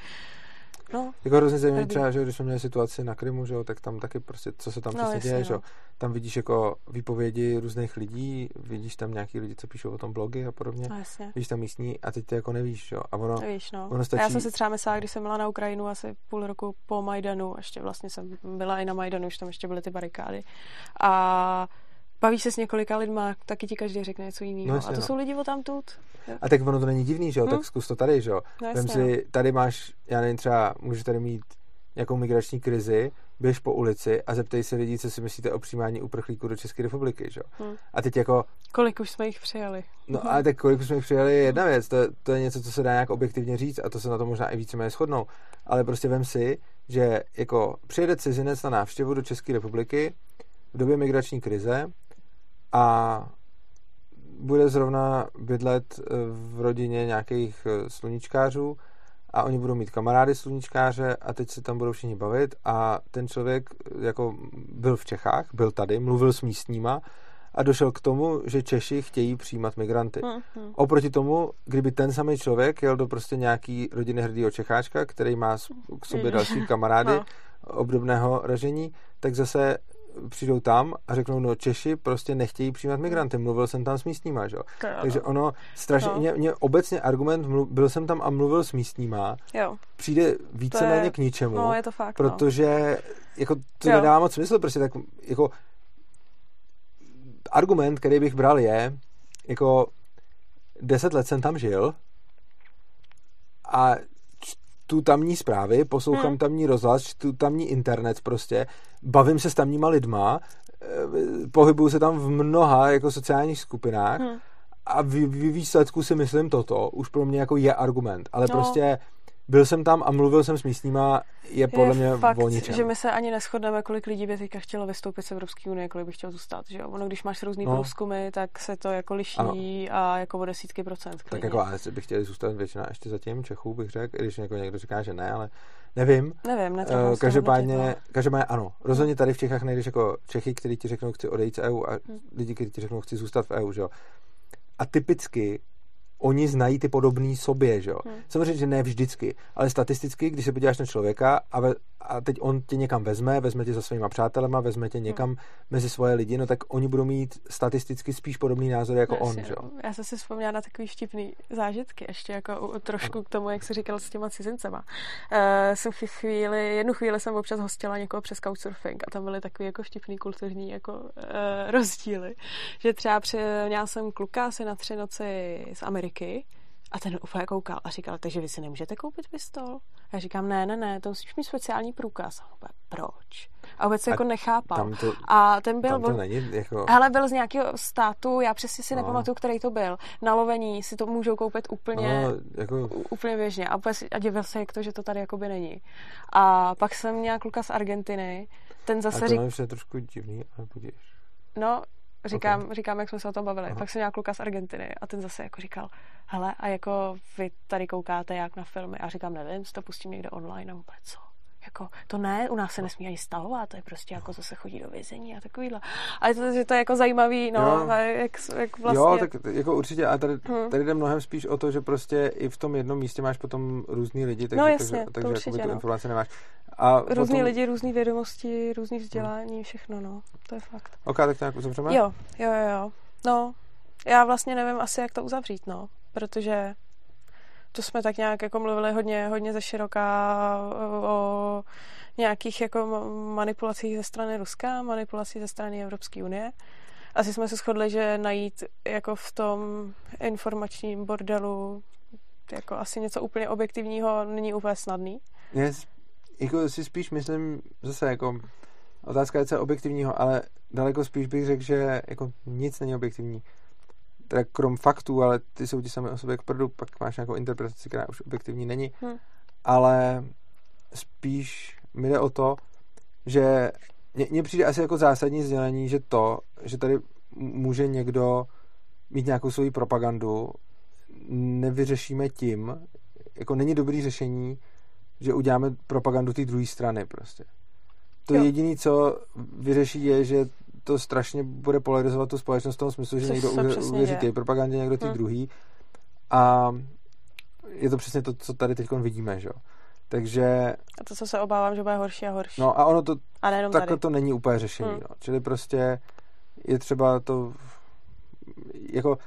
No, jako hrozně zajímavé třeba, že když jsme měli situaci na Krymu, že jo, tak tam taky prostě, co se tam no, přesně děje, no. že jo, tam vidíš jako výpovědi různých lidí, vidíš tam nějaký lidi, co píšou o tom blogy a podobně, no, jasně. vidíš tam místní a teď ty jako nevíš, jo, a ono, nevíš, no. ono stačí... A já jsem si třeba myslela, když jsem byla na Ukrajinu asi půl roku po Majdanu, ještě vlastně jsem byla i na Majdanu, už tam ještě byly ty barikády a bavíš se s několika lidma, taky ti každý řekne něco jiného. No, a to no. jsou lidi o tamtud. A tak ono to není divný, že jo? Hmm? Tak zkus to tady, že jo? No, Vem si, no. tady máš, já nevím, třeba můžeš tady mít nějakou migrační krizi, běž po ulici a zeptej se lidí, co si myslíte o přijímání uprchlíků do České republiky, že? Hmm. A teď jako... Kolik už jsme jich přijali? No ale tak kolik už jsme jich přijali je jedna věc, to, to je něco, co se dá nějak objektivně říct a to se na to možná i víceméně shodnou. Ale prostě vem si, že jako přijede cizinec na návštěvu do České republiky v době migrační krize a bude zrovna bydlet eh, v rodině nějakých eh, sluníčkářů a oni budou mít kamarády sluníčkáře a teď se tam budou všichni bavit a ten člověk eh, jako byl v Čechách, byl tady, mluvil s místníma a došel k tomu, že Češi chtějí přijímat migranty. Mm-hmm. Oproti tomu, kdyby ten samý člověk jel do prostě nějaký rodiny hrdýho Čecháčka, který má k sobě další kamarády no. obdobného ražení, tak zase přijdou tam a řeknou, no Češi prostě nechtějí přijímat migranty, mluvil jsem tam s místníma, že? Takže ono strašně, no. mě, mě obecně argument, mluv, byl jsem tam a mluvil s místníma, jo. přijde víceméně je, k ničemu, no, je to fakt, no. protože no. jako to jo. nedává moc smysl, prostě tak jako argument, který bych bral je, jako deset let jsem tam žil a tu tamní zprávy, poslouchám hmm. tamní rozhlas, tu tamní internet prostě, bavím se s tamníma lidma, eh, pohybuju se tam v mnoha jako sociálních skupinách hmm. a v, v výsledku si myslím toto, už pro mě jako je argument, ale no. prostě byl jsem tam a mluvil jsem s místníma, je podle je mě fakt, o ničem. že my se ani neschodneme, kolik lidí by teďka chtělo vystoupit z Evropské unie, kolik by chtělo zůstat. Že jo? Ono, když máš různý no. průzkumy, tak se to jako liší ano. a jako o desítky procent. Klidně. Tak jako, ale bych chtěli zůstat většina ještě zatím Čechů, bych řekl, když jako někdo říká, že ne, ale nevím. Nevím, uh, každopádně, no. každopádně ano. Rozhodně tady v Čechách najdeš jako Čechy, kteří ti řeknou, chci odejít z EU a hmm. lidi, kteří ti řeknou, chci zůstat v EU, že jo. A typicky oni znají ty podobný sobě, že jo. Hmm. Samozřejmě, že ne vždycky, ale statisticky, když se podíváš na člověka a, ve, a teď on tě někam vezme, vezme tě za svýma přátelema, vezme tě někam hmm. mezi svoje lidi, no tak oni budou mít statisticky spíš podobný názor jako no, on, že jo. Já jsem si vzpomněla na takový vtipný zážitky, ještě jako trošku k tomu, jak jsi říkal s těma cizincema. Uh, jsem chvíli, jednu chvíli jsem občas hostila někoho přes couchsurfing a tam byly takový jako vtipný kulturní jako uh, rozdíly, že třeba při, měla jsem kluka asi na tři noci z Ameriky, Ameriky A ten úplně koukal a říkal, takže vy si nemůžete koupit pistol? Já říkám, ne, ne, ne, to musíš mít speciální průkaz. A úplně, proč? A vůbec se jako nechápal. To, a ten byl... tam to není, jako... Hele, byl z nějakého státu, já přesně si no. nepamatuju, který to byl. Na lovení si to můžou koupit úplně, no, jako... úplně běžně. A, úplně, a divil se, jak to, že to tady jakoby není. A pak jsem měla kluka z Argentiny, ten zase říkal... to je trošku divný, ale budíš. No, Říkám, okay. říkám, jak jsme se o tom bavili. Aha. Pak jsem nějak kluka z Argentiny a ten zase jako říkal, hele, a jako vy tady koukáte jak na filmy? A říkám, nevím, si to pustím někde online a vůbec co? Jako, to ne, u nás se nesmí ani stavovat, to je prostě jako zase chodí do vězení a takovýhle. A je to, že to je jako zajímavý, no, jo. jak, jak vlastně... Jo, tak jako určitě, a tady, hmm. tady jde mnohem spíš o to, že prostě i v tom jednom místě máš potom různý lidi, takže, no, jasně, takže, takže určitě, tu no. informace nemáš. A různý potom... lidi, různý vědomosti, různý vzdělání, hmm. všechno, no, to je fakt. Ok, tak to nějak uzavřeme? Jo, jo, jo, jo. No, já vlastně nevím asi, jak to uzavřít, no, protože to jsme tak nějak jako mluvili hodně, hodně ze široká o nějakých jako manipulacích ze strany Ruska, manipulací ze strany Evropské unie. Asi jsme se shodli, že najít jako v tom informačním bordelu jako asi něco úplně objektivního není úplně snadný. Yes. Jako si spíš myslím, zase jako otázka je co objektivního, ale daleko spíš bych řekl, že jako nic není objektivní. Teda krom faktů, ale ty jsou ti sami o sobě k prdu, pak máš nějakou interpretaci, která už objektivní není. Hmm. Ale spíš mi jde o to, že mně přijde asi jako zásadní sdělení, že to, že tady může někdo mít nějakou svoji propagandu, nevyřešíme tím, jako není dobrý řešení, že uděláme propagandu té druhé strany prostě. To jo. jediné, co vyřeší, je, že to strašně bude polarizovat tu společnost v tom smyslu, že Což někdo uvěří té propagandě, někdo té hmm. druhý. A je to přesně to, co tady teď vidíme, že jo. Takže... A to, co se obávám, že bude horší a horší. No a ono to, a takhle tady. to není úplně řešení, hmm. no. Čili prostě je třeba to jako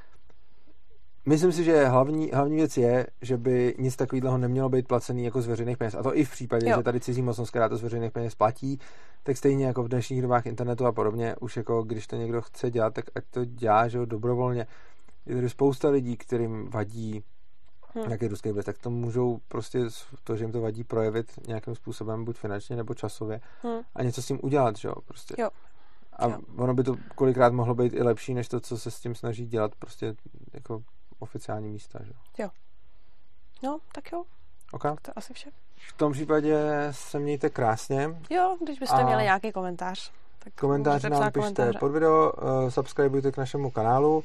Myslím si, že hlavní, hlavní věc je, že by nic takového nemělo být placený jako z veřejných peněz. A to i v případě, jo. že tady cizí mocnost, která to z veřejných peněz platí, tak stejně jako v dnešních dobách internetu a podobně, už jako když to někdo chce dělat, tak ať to dělá, že jo, dobrovolně. Je tady spousta lidí, kterým vadí hmm. nějaký ruský vliv, tak to můžou prostě to, že jim to vadí, projevit nějakým způsobem, buď finančně nebo časově hmm. a něco s tím udělat, že jo, prostě. Jo. A jo. ono by to kolikrát mohlo být i lepší, než to, co se s tím snaží dělat prostě jako oficiální místa, že jo. No, tak jo. Okay. Tak to asi vše. V tom případě se mějte krásně. Jo, když byste a měli nějaký komentář. Tak komentář nám pište komentáře. pod video, uh, subscribeujte k našemu kanálu. Uh,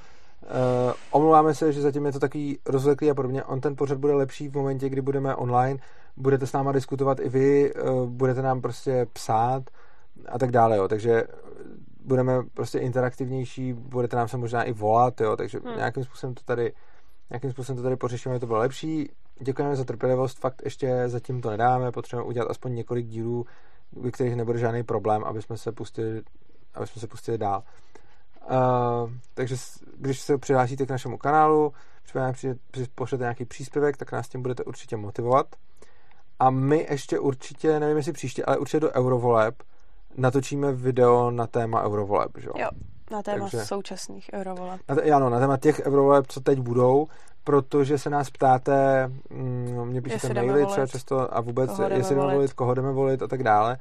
omlouváme se, že zatím je to takový rozvleklý a podobně. On ten pořad bude lepší v momentě, kdy budeme online. Budete s náma diskutovat i vy, uh, budete nám prostě psát a tak dále. Jo. Takže budeme prostě interaktivnější, budete nám se možná i volat, jo, takže hmm. nějakým způsobem to tady nějakým způsobem to tady pořešíme, to bylo lepší. Děkujeme za trpělivost, fakt ještě zatím to nedáme, potřebujeme udělat aspoň několik dílů, ve kterých nebude žádný problém, aby jsme se pustili, aby jsme se pustili dál. Uh, takže když se přihlásíte k našemu kanálu, případně pošlete nějaký příspěvek, tak nás tím budete určitě motivovat. A my ještě určitě, nevím jestli příště, ale určitě do Eurovoleb natočíme video na téma Eurovoleb, že jo? na téma Takže, současných eurovoleb. Na t- ano, na téma těch eurovoleb, co teď budou, protože se nás ptáte, mm, mě píšete maily třeba často a vůbec, koho jestli jdeme volit. volit, koho jdeme volit a tak dále.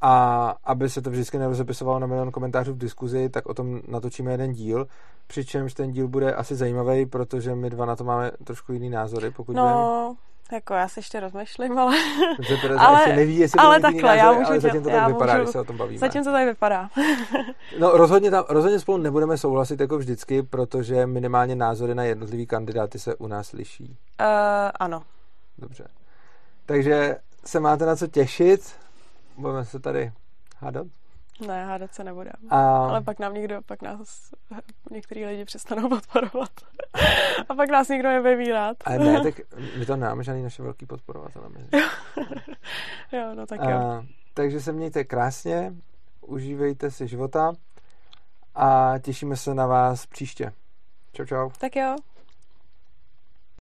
A aby se to vždycky nerozepisovalo na milion komentářů v diskuzi, tak o tom natočíme jeden díl, přičemž ten díl bude asi zajímavý, protože my dva na to máme trošku jiný názory, pokud no, vím. Jako já se ještě rozmýšlím, ale... Tereza ale, ještě neví, jestli ale takhle, názor, já můžu ale zatím to tak vypadá, můžu, když se o tom bavíme. Zatím to tak vypadá. no rozhodně, tam, rozhodně spolu nebudeme souhlasit jako vždycky, protože minimálně názory na jednotlivý kandidáty se u nás liší. Uh, ano. Dobře. Takže se máte na co těšit. Budeme se tady hádat. Ne, hádat se nebudeme. A... Ale pak nám někdo, pak nás některý lidi přestanou podporovat. a pak nás nikdo nebude rád. Ale ne, tak my to nemáme žádný naše velký podporovatele. jo, no tak jo. A, takže se mějte krásně, užívejte si života a těšíme se na vás příště. Čau, čau. Tak jo.